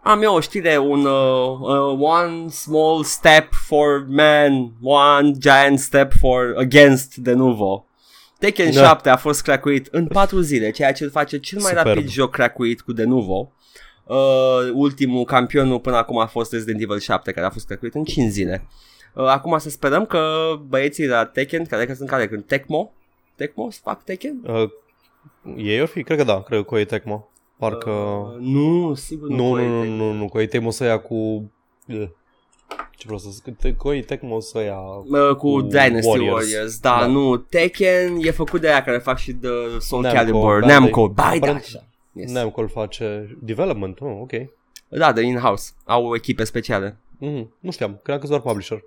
Am eu o știre, un uh, uh, one small step for man, one giant step for against de nuvo. Tekken Da. 7 a fost cracuit în 4 zile, ceea ce îl face cel mai Superb. rapid joc cracuit cu de nuvo. Uh, ultimul campionul până acum a fost Resident Evil 7 care a fost cracuit în 5 zile. Uh, acum să sperăm că băieții de la Tekken, care că sunt care când Tecmo, Tecmo fac Tekken? Uh, ei or fi? Cred că da, cred că Koei Tecmo. Parcă... Uh, nu, sigur nu. nu, Koei nu, nu, Tecmo. nu, nu, Koei Tecmo să ia cu... uh, Ce vreau să zic? Te- Koei Tecmo să ia... Uh, cu Cu Dynasty Warriors, Warriors. da, Da. nu, Tekken e făcut de aia care fac și de Soul Namco, Calibur, da, Namco, de- bai da, aparent- așa. Yes. Namco îl face development, oh, ok. Da, de in-house, au echipe speciale. Mm, nu știam, credeam că doar publisher.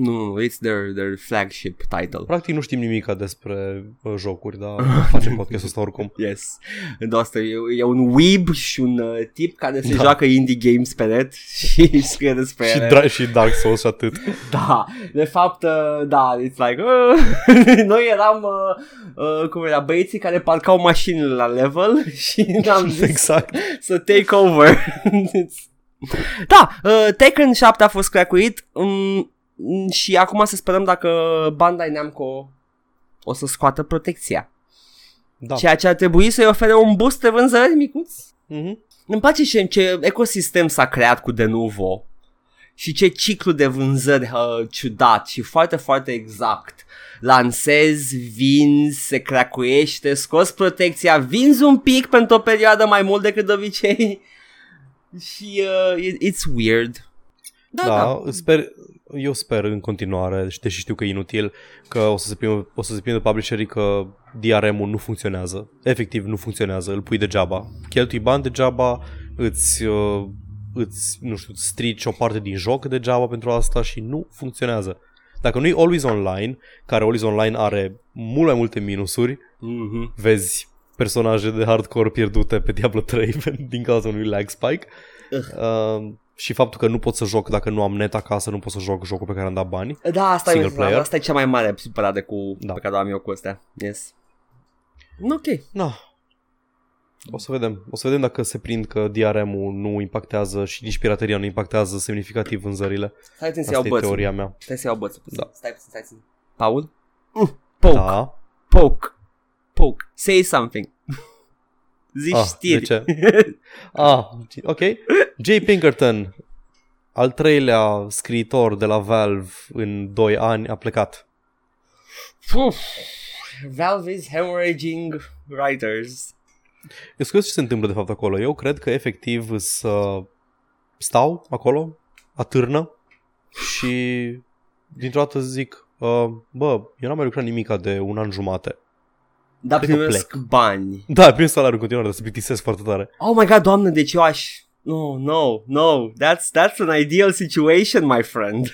Nu, nu, it's their, their flagship title. Practic nu știm nimic despre uh, jocuri, dar facem podcastul ăsta oricum. Yes. De asta e, e un weeb și un uh, tip care se Da. joacă indie games pe net și scrie despre și, ele. Dra- și Dark Souls și atât. Da, de fapt, uh, da, it's like, uh, noi eram, uh, uh, cum era, băieții care parcau mașinile la level și ne-am zis exact. să take over. It's- da, uh, Tekken 7 a fost cracuit um, și acum să sperăm dacă Bandai Namco o să scoată protecția. Da. Ceea ce ar trebui să-i ofere un boost de vânzări micuț. Mm-hmm. Îmi place și ce ecosistem s-a creat cu Denuvo și ce ciclu de vânzări uh, ciudat și foarte, foarte exact. Lansezi, vinzi, se cracuiește, scoți protecția, vinzi un pic pentru o perioadă mai mult decât de obicei și uh, it, it's weird. Da, da. Da, sper, eu sper în continuare, și deși știu că e inutil, că o să se prindă, o să se prindă publisherii că DRM-ul nu funcționează. Efectiv nu funcționează, îl pui degeaba. Cheltui bani degeaba, îți, uh, îți nu știu, îți strici o parte din joc degeaba pentru asta și nu funcționează. Dacă nu e Always Online, care Always Online are mult mai multe minusuri, Mm-hmm. vezi personaje de hardcore pierdute pe Diablo 3 din cauza unui lag spike. Uh, și faptul că nu pot să joc dacă nu am net acasă, nu pot să joc jocul pe care am dat bani. Da, asta Single e, player. asta e cea mai mare supărare cu, Da. pe care o am eu cu astea. Yes. Ok. Na. O să vedem. O să vedem dacă se prind că DRM-ul nu impactează și nici pirateria nu impactează semnificativ vânzările. Stai puțin să Asta iau e bățul. teoria mea. Stai să iau bățul. puțin. Da. Stai puțin, stai puțin. Paul? Mm, poke, Da. poke, poke. Say something. Zici Ah, știri. de ce? Ah, ok. Jay Pinkerton, al treilea scriitor de la Valve în 2 ani, a plecat. Uf, Valve is hemorrhaging writers. Eu știu ce se întâmplă de fapt acolo. Eu cred că efectiv să stau acolo, atârnă și dintr-o dată zic, uh, bă, eu n-am mai lucrat nimica de un an jumate. Dar Cred că primesc plec. bani. Da, prin salariul în continuare, dar se plictisesc foarte tare. Oh my god, doamne, deci eu aș... No, no, no. That's that's an ideal situation, my friend.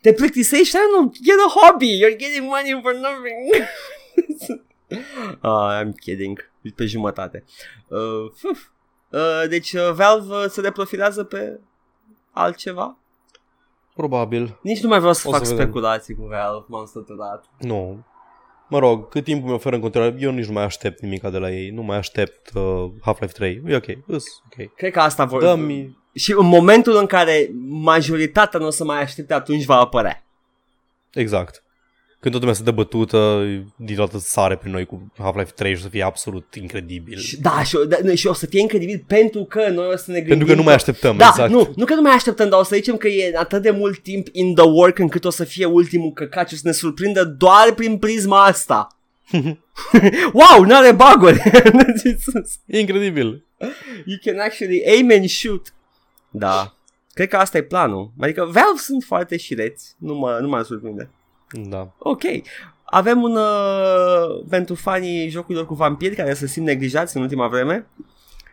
Te plictisești? I don't know. Get a hobby. You're getting money for nothing. uh, I'm kidding. Pe jumătate. Uh, fuf. uh, deci uh, Valve uh, se reprofilează pe altceva? Probabil. Nici nu mai vreau să O fac să vedem. speculații cu Valve, m-am săturat. Nu. Mă rog, cât timp mi oferă în continuare, eu nici nu mai aștept nimica de la ei. Nu mai aștept uh, Half-Life 3. E ok, îs ok. Cred că asta vor... Dă-mi... Și în momentul în care majoritatea nu o să mai aștepte, atunci va apărea. Exact. Când toată lumea se dă bătută, din toată sare pe noi cu Half-Life 3 și o să fie absolut incredibil. Și, da, și, o- da, și o să fie incredibil pentru că noi o să ne gândim Pentru că nu mai așteptăm, Da, exact. nu, nu că nu mai așteptăm, dar o să zicem că e atât de mult timp in the work încât o să fie ultimul căcat și o să ne surprindă doar prin prisma asta. wow, n-are baguri! E incredibil. you can actually aim and shoot. Da. Cred că asta e planul. Adică Valve sunt foarte șireți. Nu mă, nu mă surprinde. Da. Ok. Avem un... Uh, pentru fanii jocurilor cu vampiri care se simt neglijați în ultima vreme.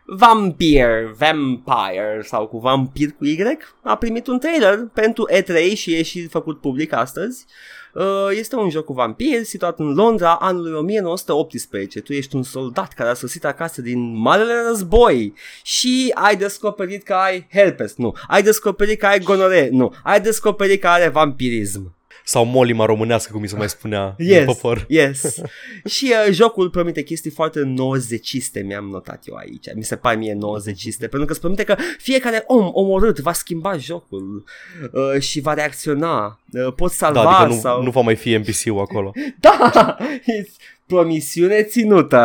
Vampire, Vampire sau cu vampir cu Y a primit un trailer pentru E3 și e și făcut public astăzi. Uh, Este un joc cu vampiri situat în Londra anului 1918. Tu ești un soldat care a sosit acasă din Marele Război și ai descoperit că ai herpes. Nu. Ai descoperit că ai gonore. Nu. Ai descoperit că are vampirism. Sau molima românească, cum mi se mai spunea Yes, în popor. yes. și uh, jocul promite chestii foarte nozeciste, mi-am notat eu aici. Mi se pare mie nozeciste, pentru că îți promite că fiecare om omorât va schimba jocul uh, și va reacționa. Uh, poți salva Da, adică nu, sau... nu va mai fi NPC-ul acolo. Da! It's promisiune ținută.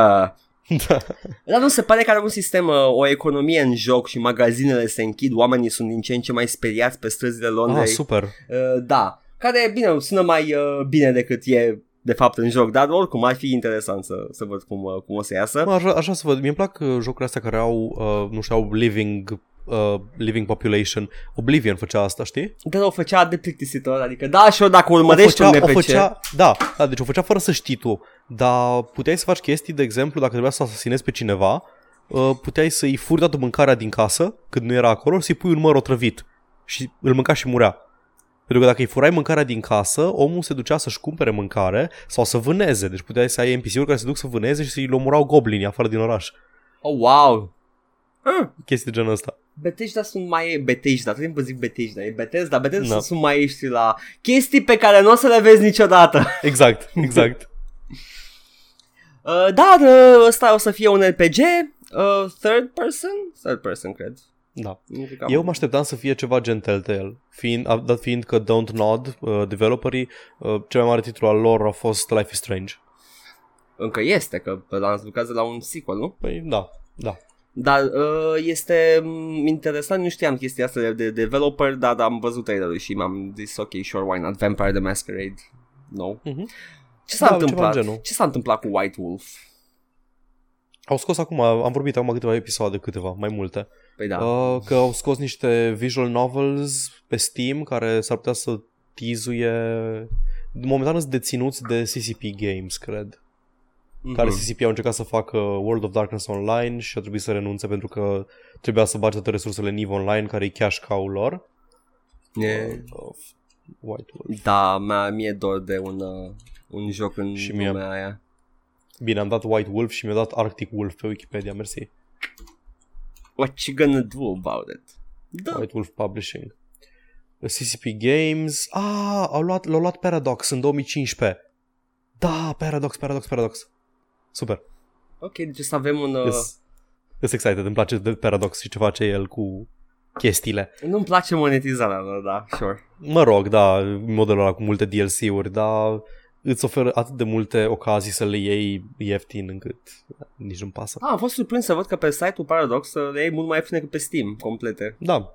da. Dar nu se pare că are un sistem, uh, o economie în joc și magazinele se închid, oamenii sunt din ce în ce mai speriați pe străzile Londrei. Ah, super. Uh, da, care, bine, sună mai uh, bine decât e de fapt în joc, dar oricum ar fi interesant să, să văd cum, uh, cum o să iasă. Mă, așa, așa să văd. Mi-e plac uh, jocurile astea care au, uh, nu știu, au living, uh, living population. Oblivion făcea asta, știi? Dar o făcea de plictisitor, adică da, și eu dacă O urmărești făcea, un o NPC, făcea, da, da, deci o făcea fără să știi tu. Dar puteai să faci chestii, de exemplu, dacă trebuia să asasinezi pe cineva, uh, puteai să-i furi toată mâncarea din casă, când nu era acolo, și să-i pui un măr otrăvit. Și îl mânca și murea. Pentru că dacă îi furai mâncarea din casă, omul se ducea să-și cumpere mâncare sau să vâneze. Deci puteai să ai NPC-uri care se duc să vâneze și să-i omorau goblinii afară din oraș. oh, wow! Ah, Chestii de genul ăsta. Bethesda sunt mai Bethesda, tot timpul zic Bethesda, e Bethesda, Bethesda Da. sunt maestri la chestii pe care nu o să le vezi niciodată. Exact, exact. Uh, dar uh, ăsta o să fie un RPG, uh, third person? Third person, cred. Da. Nu cred că am- Eu mă așteptam să fie ceva gen Telltale, fiind, a- dat fiind că Don't Nod, uh, developerii, uh, cel mai mare titlu al lor a fost Life is Strange. Încă este, că ăla lucrează la un sequel, nu? Păi da, da. Dar uh, este mm, interesant, nu știam chestia asta de, de developer, dar am văzut trailerul și m-am zis ok, sure, why not, Vampire the Masquerade, no. Mhm. Ce s-a Da, ceva întâmplat? în genul. Ce s-a întâmplat cu White Wolf? Au scos acum, am vorbit acum câteva episoade, câteva, mai multe, Păi da. uh, că au scos niște visual novels pe Steam care s-ar putea să tizuie... Momentan sunt deținuți de CCP Games, cred. Mhm. Care CCP au încercat să facă World of Darkness Online și a trebuit să renunțe pentru că trebuia să bage toate resursele NIV Online, care e cash cow lor. E- Of White Wolf. Da, mea, mie dor de un, uh, un joc în Și mie. lumea aia. Bine, am dat White Wolf și mi-a dat Arctic Wolf pe Wikipedia, mersi. What you gonna do about it? Da. White Wolf Publishing. CCP Games. Ah, au luat, l-au luat Paradox în 2015. Da, Paradox, Paradox, Paradox. Super. Ok, deci o să avem un... Uh... Yes. Sunt excited, îmi place de Paradox și ce face el cu chestiile. Nu-mi place monetizarea lor, da, sure. Mă rog, da, modelul ăla cu multe DLC-uri, dar îți oferă atât de multe ocazii să le iei ieftin încât nici nu-mi pasă. Ah, am fost surprins să văd că pe site-ul Paradox uh, le iei mult mai ieftine decât pe Steam, complete. Da,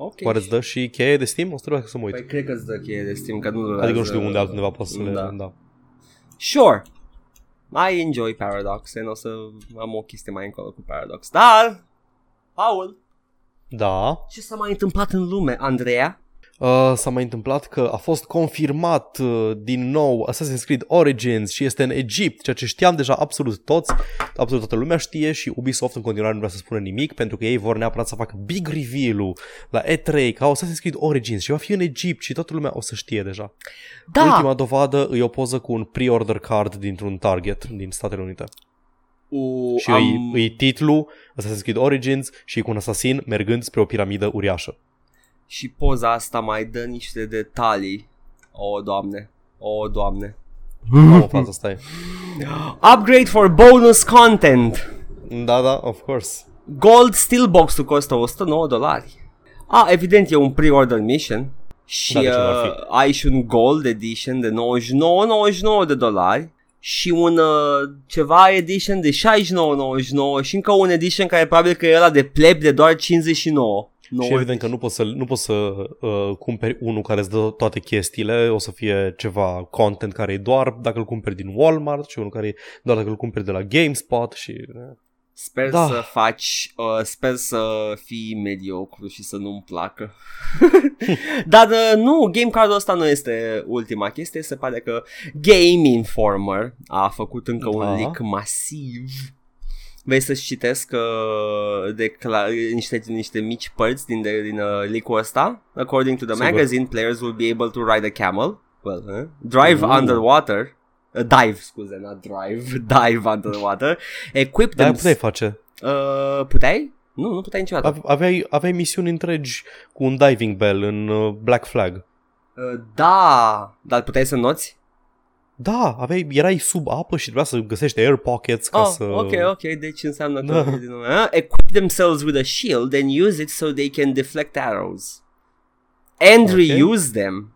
Ok. oare îți dă și cheie de Steam? O să trebuie să mă uit. Păi cred că îți dă cheie de Steam, că nu adică nu știu unde altundeva poți să le... Da. Da. Sure. I enjoy Paradox and o să am o chestie mai încolo cu Paradox. Dar, Paul, da. ce s-a mai întâmplat în lume, Andreea? Uh, s-a mai întâmplat că a fost confirmat uh, din nou Assassin's Creed Origins și este în Egipt, ceea ce știam deja absolut toți, absolut toată lumea știe și Ubisoft în continuare nu vrea să spună nimic pentru că ei vor neapărat să facă big reveal-ul la E3 ca Assassin's Creed Origins și va fi în Egipt și toată lumea o să știe deja. Da, Ultima dovadă îi o poză cu un pre-order card dintr-un Target din Statele Unite. U, Și am... îi, îi titlu Assassin's Creed Origins și cu un asasin mergând spre o piramidă uriașă. Și poza asta mai dă niște detalii. O, doamne. O, doamne. Am o fază, stai. Upgrade for bonus content. Da, da, of course. Gold Steelbox-ul costă 109 dolari. A, evident, e un pre-order mission. Și Da, de ce nu ar uh, fi? ai și un Gold Edition de 99,99 de dolari și un uh, ceva edition de 69,99 și încă un edition care probabil că e ăla de pleb de doar 59. Și evident că nu poți să, nu poți să uh, cumperi unul care îți dă toate chestiile, o să fie ceva content care e doar dacă îl cumperi din Walmart și unul care e doar dacă îl cumperi de la GameSpot și... uh, Sper Da. să faci, uh, sper să fii mediocru și să nu-mi placă. Dar uh, nu, game cardul ăsta nu este ultima chestie, se pare că Game Informer a făcut încă un Da. leak masiv. Vrei să-ți citesc uh, de cla- niște, niște mici părți din, de, din uh, leak-ul ăsta? According to the Sigur. magazine, players will be able to ride a camel, well, huh? drive Ooh. underwater, uh, dive, scuze, not drive, dive underwater, equip Dar them... puteai face. Uh, puteai? Nu, nu puteai niciodată. Ave- Aveai, aveai misiuni întregi cu un diving bell în uh, Black Flag. Uh, da, dar puteai să noți? Da, aveai, erai sub apă și trebuia să găsești air pockets ca oh, să... ok, ok, deci înseamnă că... Da. din nou, uh, equip themselves with a shield and use it so they can deflect arrows. And Ok. reuse them.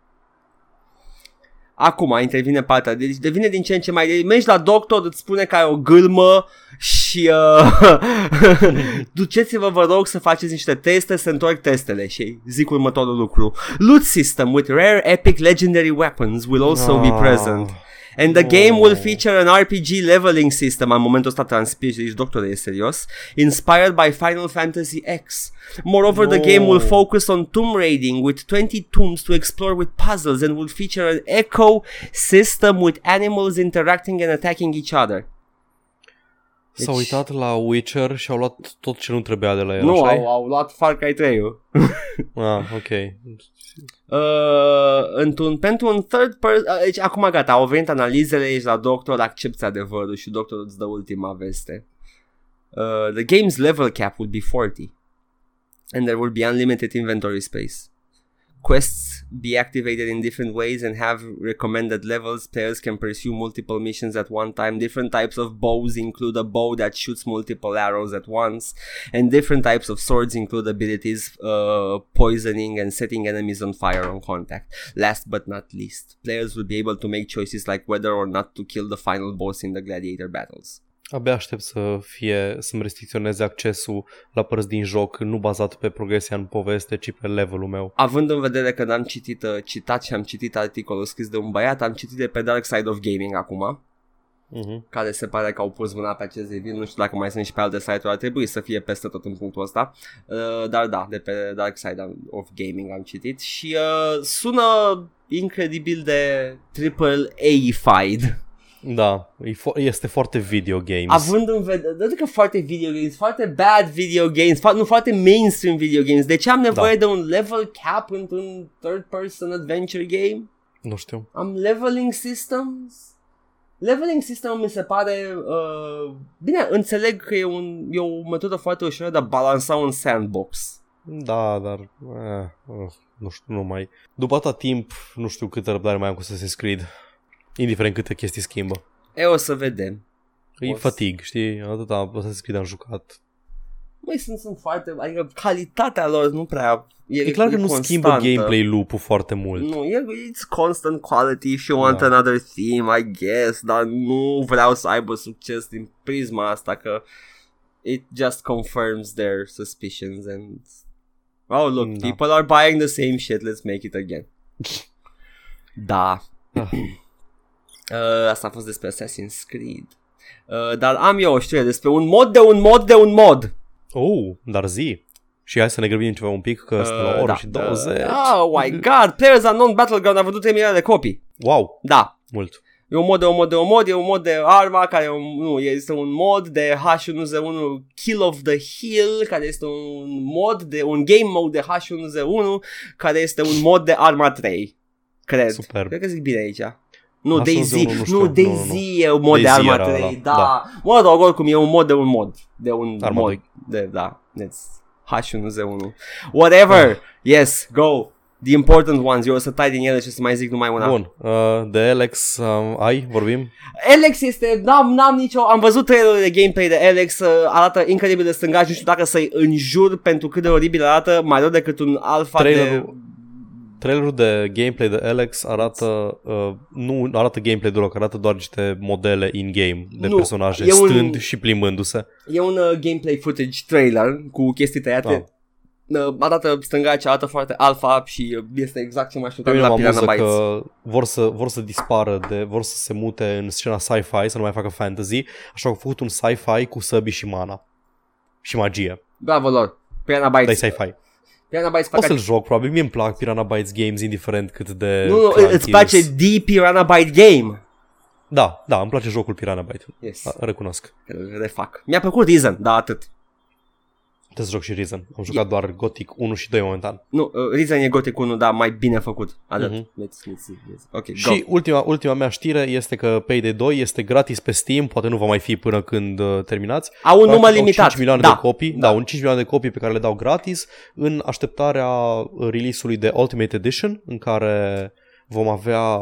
Acum intervine partea, deci devine din ce în ce mai... deci Mergi la doctor, îți spune că ai o gâlmă și uh, duceți-vă, vă rog, să faceți niște teste, să întorc testele și zic următorul lucru. Loot system with rare, epic, legendary weapons will also be Ah. present. And the game will oh. feature an RPG leveling system În momentul ăsta transpiri Deci doctor e serios Inspired by Final Fantasy X. Moreover the game will focus on tomb raiding With 20 tombs to explore with puzzles And will feature an echo system With animals interacting and attacking each other S-au Deci- uitat la Witcher și au luat tot ce nu trebuia de la el, Nu, așa au, au luat Far Cry 3 Ah, ok. Uh, într-un, pentru un third person uh, deci acum gata, au venit analizele, ești la doctor, accepti adevărul și doctorul îți dă ultima veste. Uh, the game's level cap will be 40 and there will be unlimited inventory space. Quests be activated in different ways and have recommended levels. Players can pursue multiple missions at one time. Different types of bows include a bow that shoots multiple arrows at once, and different types of swords include abilities uh, poisoning and setting enemies on fire on contact. Last but not least, players will be able to make choices like whether or not to kill the final boss in the gladiator battles. Abia aștept să fie, să-mi restricționeze accesul la părți din joc, nu bazat pe progresia în poveste, ci pe levelul meu. Având în vedere că n-am citit, uh, citat și am citit articolul scris de un băiat, am citit de pe Dark Side of Gaming acum, Uh-huh. care se pare că au pus mâna pe acest review, nu știu dacă mai sunt și pe alte site-uri, ar trebui să fie peste tot în punctul ăsta, uh, dar da, de pe Dark Side of Gaming am citit și uh, sună incredibil de triple A-fied. Da, e fo- este foarte video games. Având în vedere, nu că foarte video games, foarte bad video games, fo- nu foarte mainstream video games. De ce am nevoie Da. de un level cap într-un third person adventure game? Nu știu. Am leveling systems? Leveling system mi se pare uh, Bine, înțeleg că e, un, e o metodă foarte ușoară de a balansa un sandbox Da, dar... Eh, uh, nu știu, nu mai... După atâta timp, nu știu câtă răbdare mai am cu Assassin's Creed. Indiferent câte chestii schimbă. E, o să vedem E O să- fatig, știi? Atâta Assassin's Creed am jucat. Măi, sunt, sunt foarte Adică calitatea lor nu prea E, E clar că nu constantă. schimbă gameplay loop-ul foarte mult. Nu, e it's constant quality If you want Da. another theme, I guess Dar nu vreau să aibă succes din prisma asta Că it just confirms their suspicions And Oh, look, Da. people are buying the same shit Let's make it again Da Ah. Uh, Asta a fost despre Assassin's Creed uh, Dar am eu o știre despre un mod de un mod de un mod Oh, dar zi. Și hai să ne grăbim ceva un pic, că suntem la o oră da, și 20. oh my god, Players Unknown Battleground a văzut 3 milioane de copii. Wow, Da, mult. E un mod de un mod de un mod, e un mod de arma care e un, nu, este un mod de H1Z1 Kill of the Hill care este un mod de un game mode de H1Z1 care este un mod de arma 3. Cred. Superb. Cred că zic bine aici. Nu, H1Z1 Daisy, nu știu, nu, nu, Daisy nu, nu. e un mod de Daisy arma era 3, ăla, da. da. Mă rog, oricum e un mod de un mod, de un Arma mod, 2. de, da, it's H1Z1. Whatever, Ah. yes, go. The important ones, eu o să tai din ele și o să mai zic numai una. Bun, uh, de Alex um, ai, vorbim? Alex este, n-am, n-am nicio, am văzut trailerul de gameplay de Alex, uh, arată incredibil de stângaci, nu știu dacă să-i înjur pentru cât de oribil arată, mai rău decât un alfa de... Trailerul, trailerul de gameplay de Alex arată, uh, nu arată gameplay deloc, arată doar niște modele in-game de Nu, personaje e un- stând și plimbându-se. E un uh, gameplay footage trailer cu chestii tăiate. Ah. Uh, arată stângaci, arată foarte alfa și uh, este exact ce mă Pe așteptam mine de mă la Piranha amuză Bytes. că vor să, vor să dispară, de, vor să se mute în scena sci-fi, să nu mai facă fantasy, așa că au făcut un sci-fi cu săbi și mana. Și magie. Bravo lor, Piranha Dai Bytes. sci-fi. Piranha Bytes O fac să-l joc, probabil. Mie îmi plac Piranha Bytes Games, indiferent cât de... Nu, nu, clunky îți place îs. The Piranha Byte Game. Da, da, îmi place jocul Piranha Byte. Yes, Da, recunosc. îl refac. Mi-a plăcut Reason, da, atât. Trebuie să joc și Reason. Am jucat doar Gothic 1 și 2 momentan. Nu, uh, Reason e Gothic 1, dar mai bine făcut. Atât. Mhm. Let's, let's see. Yes. Ok, go. Și ultima, ultima mea știre este că Payday 2 este gratis pe Steam, poate nu va mai fi până când uh, terminați. Au un Practic număr au limitat. 5 milioane da. de copii, da. Da. da, un 5 milioane de copii pe care le dau gratis în așteptarea uh, release-ului de Ultimate Edition, în care vom avea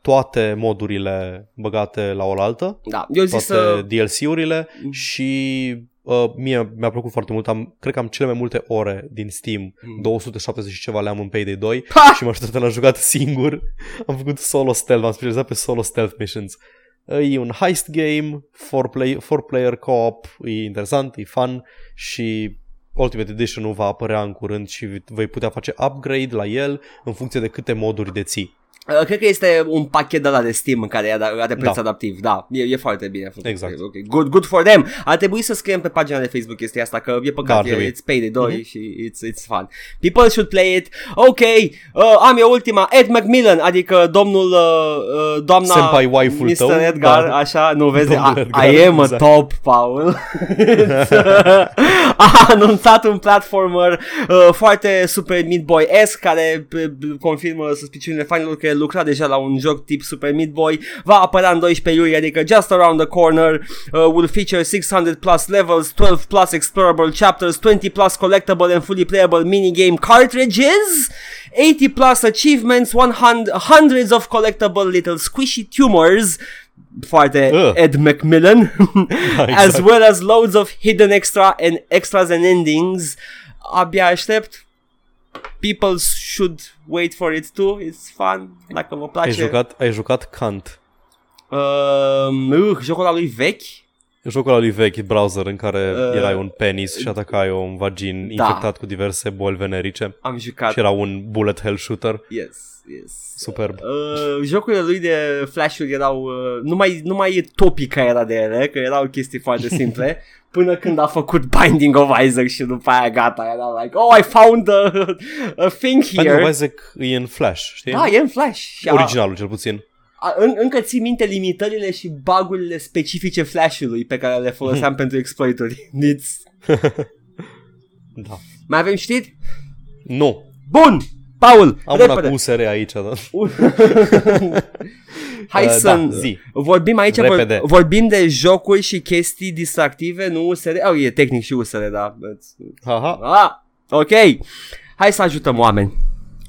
toate modurile băgate la oaltă, Da, eu zic toate să... DLC-urile Mm. și uh, mie mi-a plăcut foarte mult. Am, cred că am cele mai multe ore din Steam, Mm. 270 și ceva le am în Payday 2 Ha! și m-am așteptat la jucat singur. Am făcut solo stealth, m-am specializat pe solo stealth missions. E un heist game, 4 four player co-op, e interesant, e fun și Ultimate Edition-ul va apărea în curând și vei putea face upgrade la el în funcție de câte moduri deții. Uh, Cred că este un pachet de la de Steam în care e ada- are preț Da. adaptiv. Da, e, e foarte bine făcut. Exact. Okay. Good, good for them. Ar trebui să scriem pe pagina de Facebook chestia asta, că e Da, păcat, ar e, trebui. it's Payday 2 Mhm. și it's, it's fun. People should play it. Ok, uh, am eu ultima. Ed McMillan, adică domnul, uh, uh, doamna Senpai waifu-ul Mr. tău, Edgar, da. așa, nu vezi, Domnul I, Edgar, I am a exact. top, Paul. a anunțat un platformer uh, foarte Super Meat Boy-esque care uh, confirmă suspiciunile fanilor că el lucra deja la un joc tip Super Meat Boy. Va apărea în 12 iulie, adică just around the corner. Uh, will feature 600 plus levels, 12 plus explorable chapters, 20 plus collectible and fully playable minigame cartridges, 80 plus achievements, 100, hundreds of collectible little squishy tumors foarte Ugh. Ed McMillan Da, as exact. well as loads of hidden extra and extras and endings abia aștept people should wait for it too it's fun dacă vă Ai place jucat, ai jucat Kant. uh, uh, jocul ăla lui vechi Jocul ăla lui vechi, browser, în care Uh, erai un penis și atacai un vagin da. infectat cu diverse boli venerice. am jucat Și era un bullet hell shooter. yes yes Superb. Uh, jocurile lui de Flash-uri erau uh, nu, mai, nu mai e topica era de ele Că erau chestii foarte simple Până când a făcut Binding of Isaac Și după aia gata Era like Oh I found a, a thing Pentru here că Isaac e în Flash, știi? Da, e în Flash și a, Originalul, cel puțin. a, în, Încă ții minte limitările și bagurile specifice Flash-ului Pe care le foloseam pentru exploituri It's... Da. Mai avem știri? Nu. Bun! Paul, Am repede. una cu USR aici, da. Hai Uh, să da, zi. vorbim aici Repede. vor, vorbim de jocuri și chestii distractive, nu USR. Oh, e tehnic și USR, da. It's- Haha. Ah, ok. Hai să ajutăm oameni.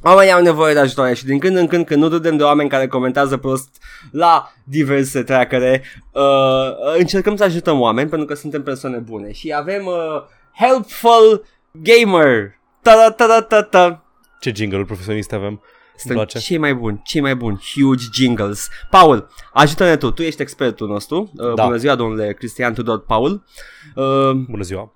Oamenii au nevoie de ajutor și din când în când când nu râdem de oameni care comentează prost la diverse trackere, uh, încercăm să ajutăm oameni pentru că suntem persoane bune și avem uh, Helpful Gamer. Ta-da-ta-da-ta-ta. Ce jingle profesionist avem. Îmi Suntem place. cei mai buni, cei mai buni, huge jingles. Paul, ajută-ne tu, tu ești expertul nostru. Uh, Da. Bună ziua, domnule Cristian Tudor Paul. Uh, Bună ziua.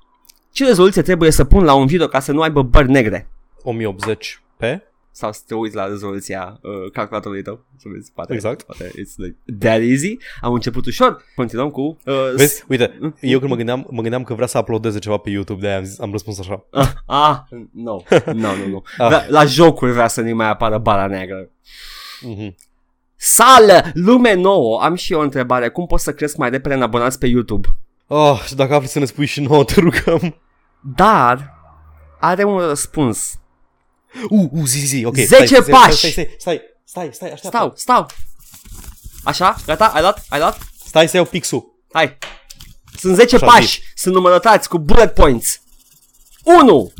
ce rezoluție trebuie să pun la un video ca să nu aibă bări negre? 1080p. Sau să te uiți la rezoluția uh, calculatorului tău. Să vezi, poate, Exact. Poate it's like that easy. Am început ușor. Continuăm cu... Uh, Vezi, uite, eu când mă gândeam, mă gândeam că vrea să uploadeze ceva pe YouTube, de-aia am, zis, am răspuns așa. Ah, ah, no, no, no, no. Ah. La, la jocuri vrea să nu mai apară bara neagră. Mhm. Sală, lume nouă. Am și eu o întrebare. Cum pot să cresc mai repede în abonați pe YouTube? Oh, și dacă afli să ne spui și nouă, te rugăm. Dar are un răspuns. Uh, uh, zi, zi, zi, ok. 10 stai, stai, pași. Stai, stai, stai, stai, stai, așteaptă. Stau, stau. Așa? Gata? Ai luat? Ai luat? Stai să iau pixul. Hai. Sunt 10 Așa, pași. Sunt numărătați cu bullet points. 1.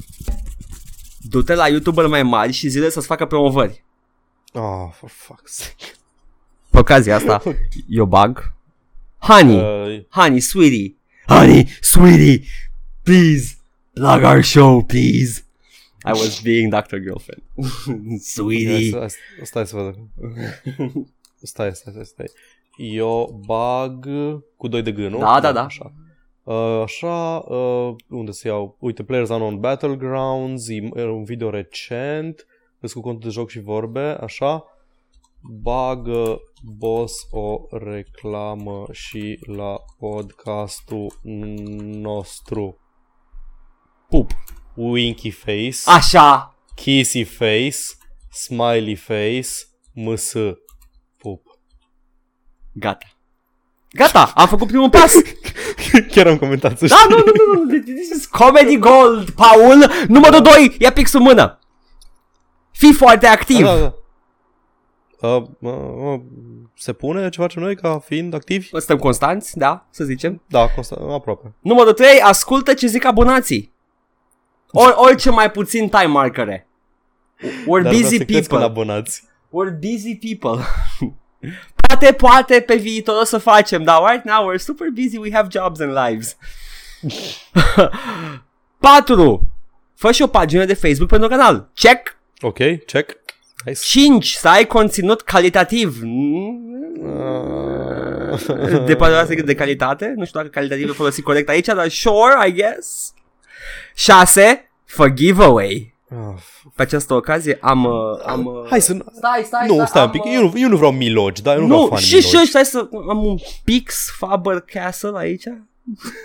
Du-te la YouTuber mai mari și zile să-ți facă promovări. Oh, for fuck's sake. Pe ocazia asta, eu bag. Honey, Uh, honey, sweetie. Honey, sweetie. Please, plug our show, please. I was being Dr. Girlfriend. sweetie. stai, stai, stai să văd. Stai, stai, stai, stai. Eu bag cu 2 de G, nu? Da, da, da. Așa. Uh, așa, uh, unde să iau? Uite, Players Unknown Battlegrounds, e e un video recent, vezi cu contul de joc și vorbe, așa. Bagă boss o reclamă și la podcastul nostru. Pup. Winky Face, Așa. Kissy Face, Smiley Face, MS. Pup. Gata. Gata, am făcut primul pas. Chiar am comentat să Da, știi. nu, nu, nu, nu, this is comedy gold, Paul. Numărul 2, ia pixul în mână. Fii foarte activ. Da, da, da. Uh, uh, uh, se pune ceva ce noi ca fiind activi? Suntem constanți, da, să zicem. Da, constant, aproape. Numărul 3, ascultă ce zic abonații. Or, orice mai puțin time markere. We're Dar busy vreau să cresc în people. abonați. We're busy people. poate, poate pe viitor o să facem, dar right now we're super busy, we have jobs and lives. 4. Fă și o pagină de Facebook pentru canal. Check. Ok, check. Nice. 5. Să ai conținut calitativ. De partea de calitate. Nu știu dacă calitativ e folosit corect aici, dar sure, I guess. 6. Fă giveaway. Ah, Pe această ocazie am... uh, am uh, Hai să... Stai, stai, Nu, stai un pic. am, uh, Eu nu, eu nu vreau milogi, da? Eu nu, vreau Nu, fani și milogi. și stai să am un Pix Faber Castle aici.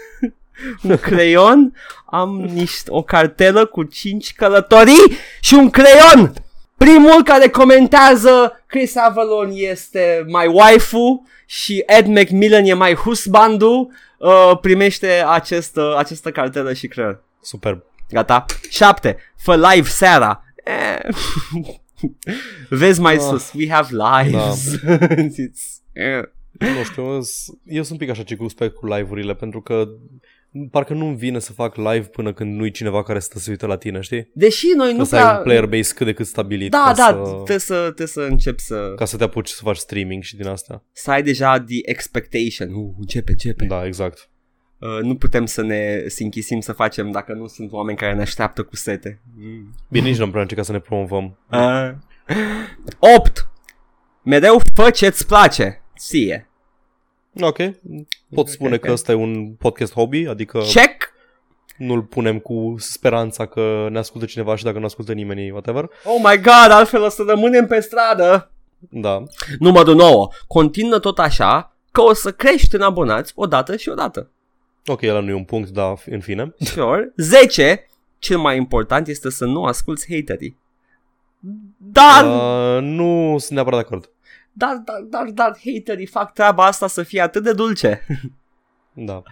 un creion, am niște, o cartelă cu 5 călătorii și un creion. Primul care comentează Chris Avalon este my waifu și Ed McMillan e my husbandu uh, primește acest, uh, această cartelă și creion. Superb. Gata. 7. Fă live seara. Eh. Vezi mai Ah. sus. We have lives. It's, eh. Nu știu, s- eu sunt un pic așa circumspect cu live-urile, pentru că parcă nu-mi vine să fac live până când nu-i cineva care stă să se uită la tine, știi? Deși noi Că nu să ai prea... un player base cât de cât stabilit Da, ca, da, să, trebuie să, trebuie să începi să, ca să te apuci să faci streaming și din asta. să ai deja the expectation. Uh, începe, începe. Da, exact. Uh, nu putem să ne să închisim să facem dacă nu sunt oameni care ne așteaptă cu sete. Mm. Bine, nici n-am prea încercat să ne promovăm. Uh. 8. Mereu fă ce-ți place. Ție. Ok, pot spune ok. că ăsta e un podcast hobby, adică Check. nu-l punem cu speranța că ne ascultă cineva și dacă nu ascultă nimeni, whatever. Oh my god, altfel o să rămânem pe stradă. Da. Numărul 9. Continuă tot așa că o să crești în abonați odată și odată. Ok, ăla nu e un punct, dar în fine. Sure. 10. Cel mai important este să nu asculti haterii. Dar, uh. Uh, nu sunt neapărat de acord. dar, dar, dar, dar haterii fac treaba asta să fie atât de dulce. Da.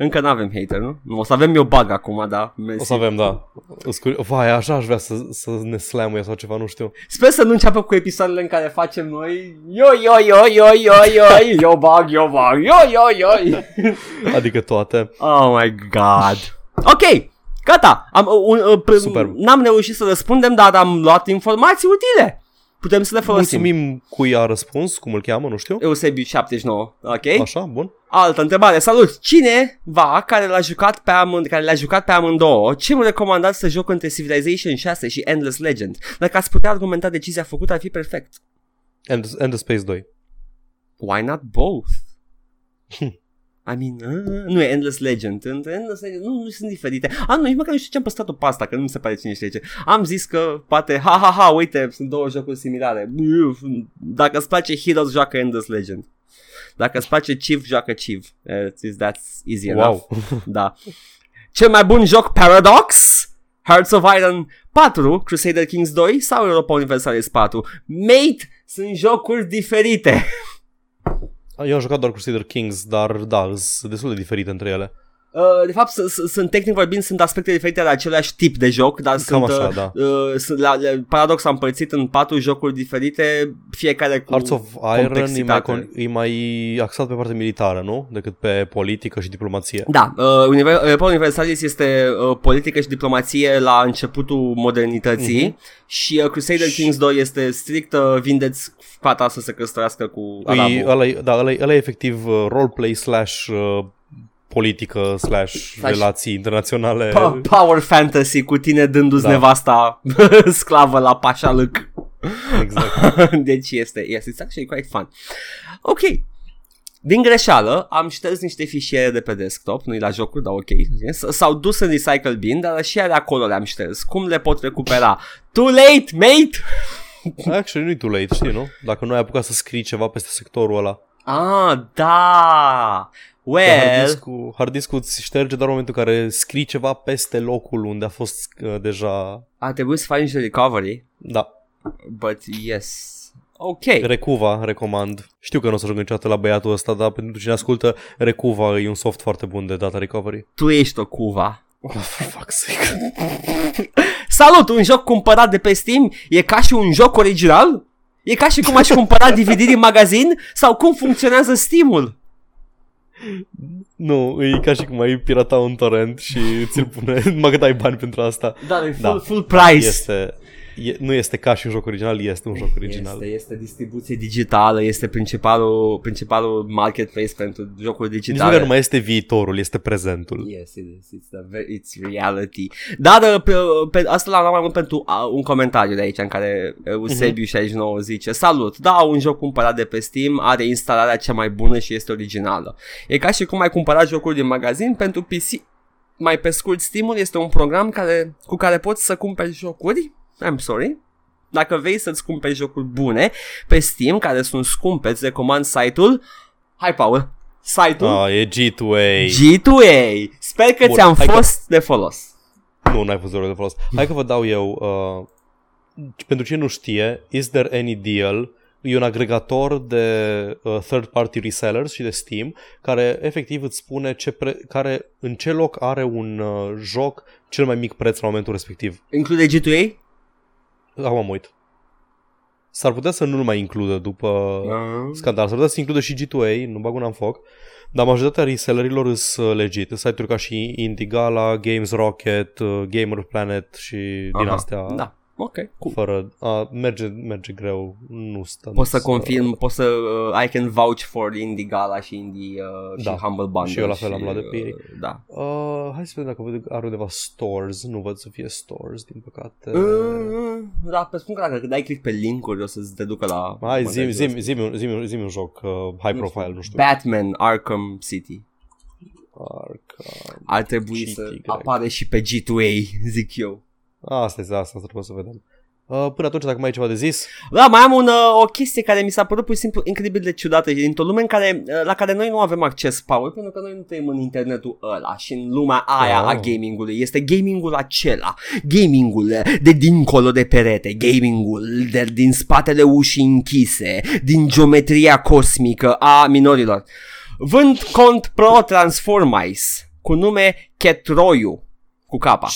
Încă nu avem hater, nu? Nu, o să avem eu bug acum, da. Mersi. O să avem, da. Îți curi- Vai, așa aș vrea să, să ne slamuie sau ceva, nu știu. Sper să nu înceapă cu episoadele în care facem noi Yo, yo, yo, yo, yo, yo, yo, bug, yo, bug, yo, yo, yo. Adică toate. Oh my god. Ok, gata. Am, un, uh, pr- Superb. N-am reușit să răspundem, dar am luat informații utile. Putem să le folosim. Mulțumim cui a răspuns, cum îl cheamă, nu știu. Eusebiu 79, ok? Așa, bun. Altă întrebare, salut! Cineva care l-a jucat pe amând, care le-a jucat pe amândouă, ce îmi recomandați să joc între Civilization 6 și Endless Legend? Dacă ați putea argumenta decizia făcută, ar fi perfect. End, End of Space 2. Why not both? I mean, uh, nu e Endless Legend. Între Endless Legend nu, nu sunt diferite. Ah, nu, nici măcar nu știu ce am păstrat-o pe asta, că nu mi se pare cine știe ce. Am zis că poate, ha, ha, ha, uite, sunt două jocuri similare. Dacă îți place Heroes, joacă Endless Legend. Dacă îți place Chief, joacă Chief. Uh, that's easy Wow. enough. Da. Cel mai bun joc Paradox? Hearts of Iron 4, Crusader Kings 2 sau Europa Universalis 4? Mate, sunt jocuri diferite. Eu am jucat doar Crusader Kings, dar da, sunt destul de diferite între ele. Uh, de fapt, s- s- sunt tehnic vorbind, sunt aspecte diferite ale același tip de joc, dar Cam sunt, așa, uh, da. uh, sunt la, la, paradox am împărțit în patru jocuri diferite, fiecare cu Hearts of Iron e mai, complexitate. con- e mai axat pe partea militară, nu? Decât pe politică și diplomație. Da, uh, Univer- Europa Universalis este uh, politică și diplomație la începutul modernității Mhm. și uh, Crusader Kings 2 este strict uh, vindeți fata să se căsătorească cu E, arabul. ăla, e- da, ăla, e- ăla e efectiv uh, roleplay slash uh, politică slash relații internaționale. Pa- Power fantasy cu tine dându-ți Da. nevasta sclavă la pașalâc. Exact. deci este, yes, it's actually quite fun. Ok. Din greșeală am șters niște fișiere de pe desktop, nu-i la jocuri, dar ok. S- S-au dus în recycle bin, dar și ale acolo le-am șters. Cum le pot recupera? Too late, mate! Actually, nu-i too late, știi, nu? Dacă nu ai apucat să scrii ceva peste sectorul ăla. Ah, da! Că Well, Hard disk-ul, hard disk-ul îți șterge doar în momentul în care scrii ceva peste locul unde a fost uh, deja... a trebuit să faci niște recovery, Da, but yes. Ok. Recuva recomand. Știu că nu o să ajung niciodată la băiatul ăsta, dar pentru cine ascultă, Recuva e un soft foarte bun de data recovery. Tu ești o cuva. Oh, for fuck's sake. Salut, un joc cumpărat de pe Steam e ca și un joc original? E ca și cum aș cumpăra DVD din magazin? Sau cum funcționează Steam-ul? Nu, e ca și cum ai pirata un torrent și ți-l pune, numai că dai bani pentru asta. Da, e full, Da. full price. Este, e, nu este ca și un joc original, este un joc original. Este, este distribuție digitală, este principalul, principalul marketplace pentru jocuri Nici digitale. măcar nu mai este viitorul, este prezentul. Yes, it is. It's, the, ve- it's reality. Dar uh, pe, pe, asta l-am luat mai mult pentru uh, un comentariu de aici în care uh, Eusebiu69 zice Salut, da, un joc cumpărat de pe Steam are instalarea cea mai bună și este originală. E ca și cum ai cumpărat jocuri din magazin pentru PC. Mai pe scurt, Steam-ul este un program care, cu care poți să cumperi jocuri. I'm sorry. Dacă vrei să-ți cumperi jocuri bune pe Steam, care sunt scumpe, îți recomand site-ul Hai, Paul! Site-ul Ah, e G2A. G2A. Sper că Bun, ți-am hai că- fost de folos. Nu, n-ai fost de folos. Hai că vă dau eu. Uh, pentru cine nu știe, Is There Any Deal e un agregator de uh, third-party resellers și de Steam care efectiv îți spune ce pre- care, în ce loc are un uh, joc cel mai mic preț la momentul respectiv. Include G2A? Acum mă uit. S-ar putea să nu-l mai includă după Uh. scandal. S-ar putea să includă și G2A, nu bag una în foc. Dar majoritatea resellerilor sunt uh, legit. Sunt site-uri ca și Indigala, Games Rocket, uh, Gamer Planet și din Aha. astea. Da. Ok, cool. Fără, a, merge, merge greu, nu stă. Pot să confirm, pot să, uh, I can vouch for Indie Gala și Indie uh, Da. și Humble Bundle. Și eu la fel am luat de pe ei. uh, Da. Uh, hai să vedem dacă văd, are undeva stores. Nu văd să fie stores, din păcate. Uh, da, pe spun că dacă dai click pe link-uri o să te ducă la... Hai, zi, magazin. zi, zi, zi, zi, zi un joc uh, high profile, nu știu. Batman Arkham City. Arkham. Ar trebui City, să corect. apare și pe G2A, zic eu. Asta este asta, trebuie să vedem. Uh, până atunci, dacă mai ai ceva de zis, Da, mai am un, uh, o chestie care mi s-a părut pur și simplu incredibil de ciudată și dintr-o lume în care, uh, la care noi nu avem acces, Paul, pentru că noi nu trăim în internetul ăla și în lumea aia Oh. a gamingului. Este gamingul acela, gamingul de dincolo de perete, gamingul de din spatele ușii închise, din geometria cosmică a minorilor. Vând cont Pro Transformice cu nume Ketroiu cu capa.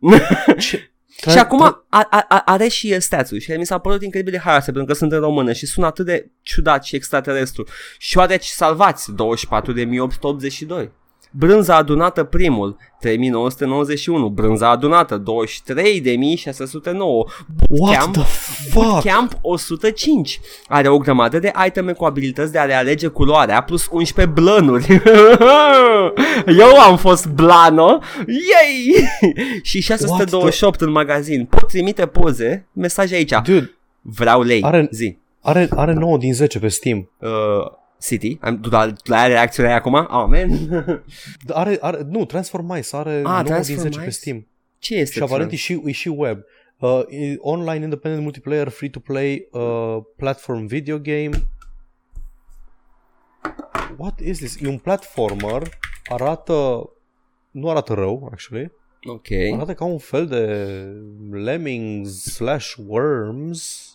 ce, Și acum a, a, a, are și stats și mi s-a părut incredibil de haioase pentru că sunt în română și sună atât de ciudat și extraterestru. Șoareci salvați, 24.882. Brânza adunată primul, 3991. Brânza adunată, 23.609. What Camp- the fuck? Camp 105. Are o grămadă de iteme cu abilități de a realege culoarea plus 11 blănuri. Eu am fost blano. Yay! și 628 în magazin. Pot trimite poze, mesaje aici. Dude, Vreau lei. Are- Zi. are, are 9 din 10 pe Steam. Uh, City. Am, tu la, tu la reacționai acum? Oh, man. Are, are, nu, Transformice are Ah, 9 din 10 Transformice? pe Steam. Ce este? Și aparent e și, e și web. Uh, e online independent multiplayer free to play uh, platform video game. What is this? E un platformer. Arată nu arată rău, actually. Ok. Arată ca un fel de lemmings slash worms.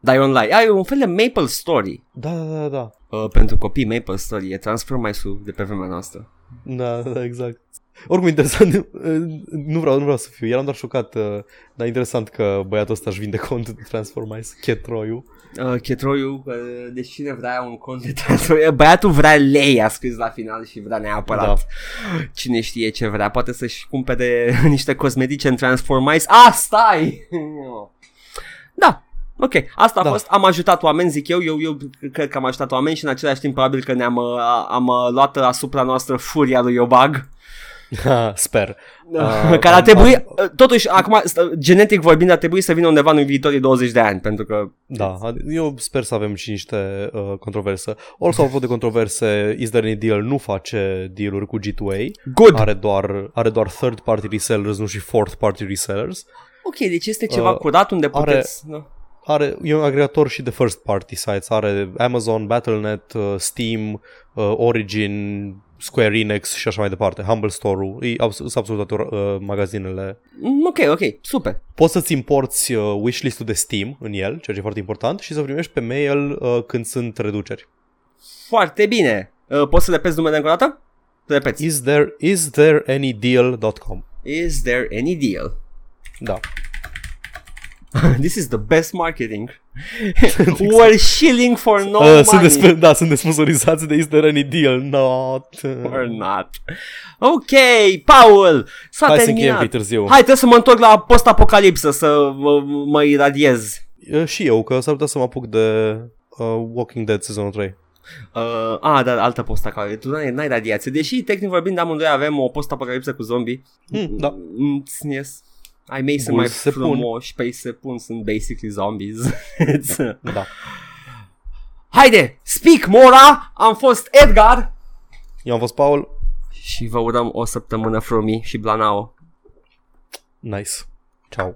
Dar e online. Ah, e un fel de Maple Story. Da, da, da, da. Uh, pentru copii Maple Story. E Transformice-ul de pe vremea noastră. Da, da, exact. Oricum interesant, nu vreau, nu vreau să fiu, eram doar șocat, uh, dar interesant că băiatul ăsta își vinde cont de Transformice, Chetroiu. Uh, Chetroiu, uh, deci cine vrea un cont de Transformice, băiatul vrea lei, a scris la final și vrea neapărat. Da. Cine știe ce vrea, poate să-și cumpere niște cosmetice în Transformice. Ah, stai! da, Ok, asta a Da. fost, am ajutat oameni, zic eu, eu, eu cred că am ajutat oameni și în același timp probabil că ne-am uh, am uh, luat asupra noastră furia lui Iobag. Sper. Uh, care ar trebui, uh, totuși, acum, st- genetic vorbind, ar trebui să vină undeva în viitorii 20 de ani, pentru că Da, ad- eu sper să avem și niște uh, controverse. Also, apropo de controverse, Is There Any Deal nu face dealuri cu G2A. good. Are doar, are doar third party resellers, nu și fourth party resellers. Ok, deci este ceva Uh, curat unde are- puteți... Da. Are, e un agregator și de first party sites. Are Amazon, Battle.net, uh, Steam, uh, Origin, Square Enix și așa mai departe. Humble Store-ul. E abs- sunt absolut toate uh, magazinele. Mm, Ok, ok, super. Poți să-ți importi uh, wishlist-ul de Steam în el, ceea ce e foarte important, și să primești pe mail uh, când sunt reduceri. Foarte bine. Uh, poți să repeți numele încă o dată? Repeți. Is there, is there any deal.com Is there any deal? Da. This is the best marketing. We're shilling for no uh, money. sunt, despe- da, sunt desponsorizați de Is there any deal? Not. Or not. Ok, Paul, s-a Hai să încheiem terminat. pe târziu. Hai, trebuie să mă întorc la post-apocalipsă să mă, mă iradiez. Uh, și eu, că s-ar putea să mă apuc de uh, Walking Dead sezonul 3. Uh, a, da, altă post Tu n-ai, n-ai radiație. Deși, tehnic vorbind, amândoi avem o post-apocalipsă cu zombie. Hmm, da. Mm, yes. Ai mei sunt Bun, mai se pun. frumoși, pe ei se pun, sunt basically zombies. It's- Da. Haide, speak Mora, am fost Edgar Eu am fost Paul. și vă urăm o săptămână frumii și blanao. Nice. Ciao.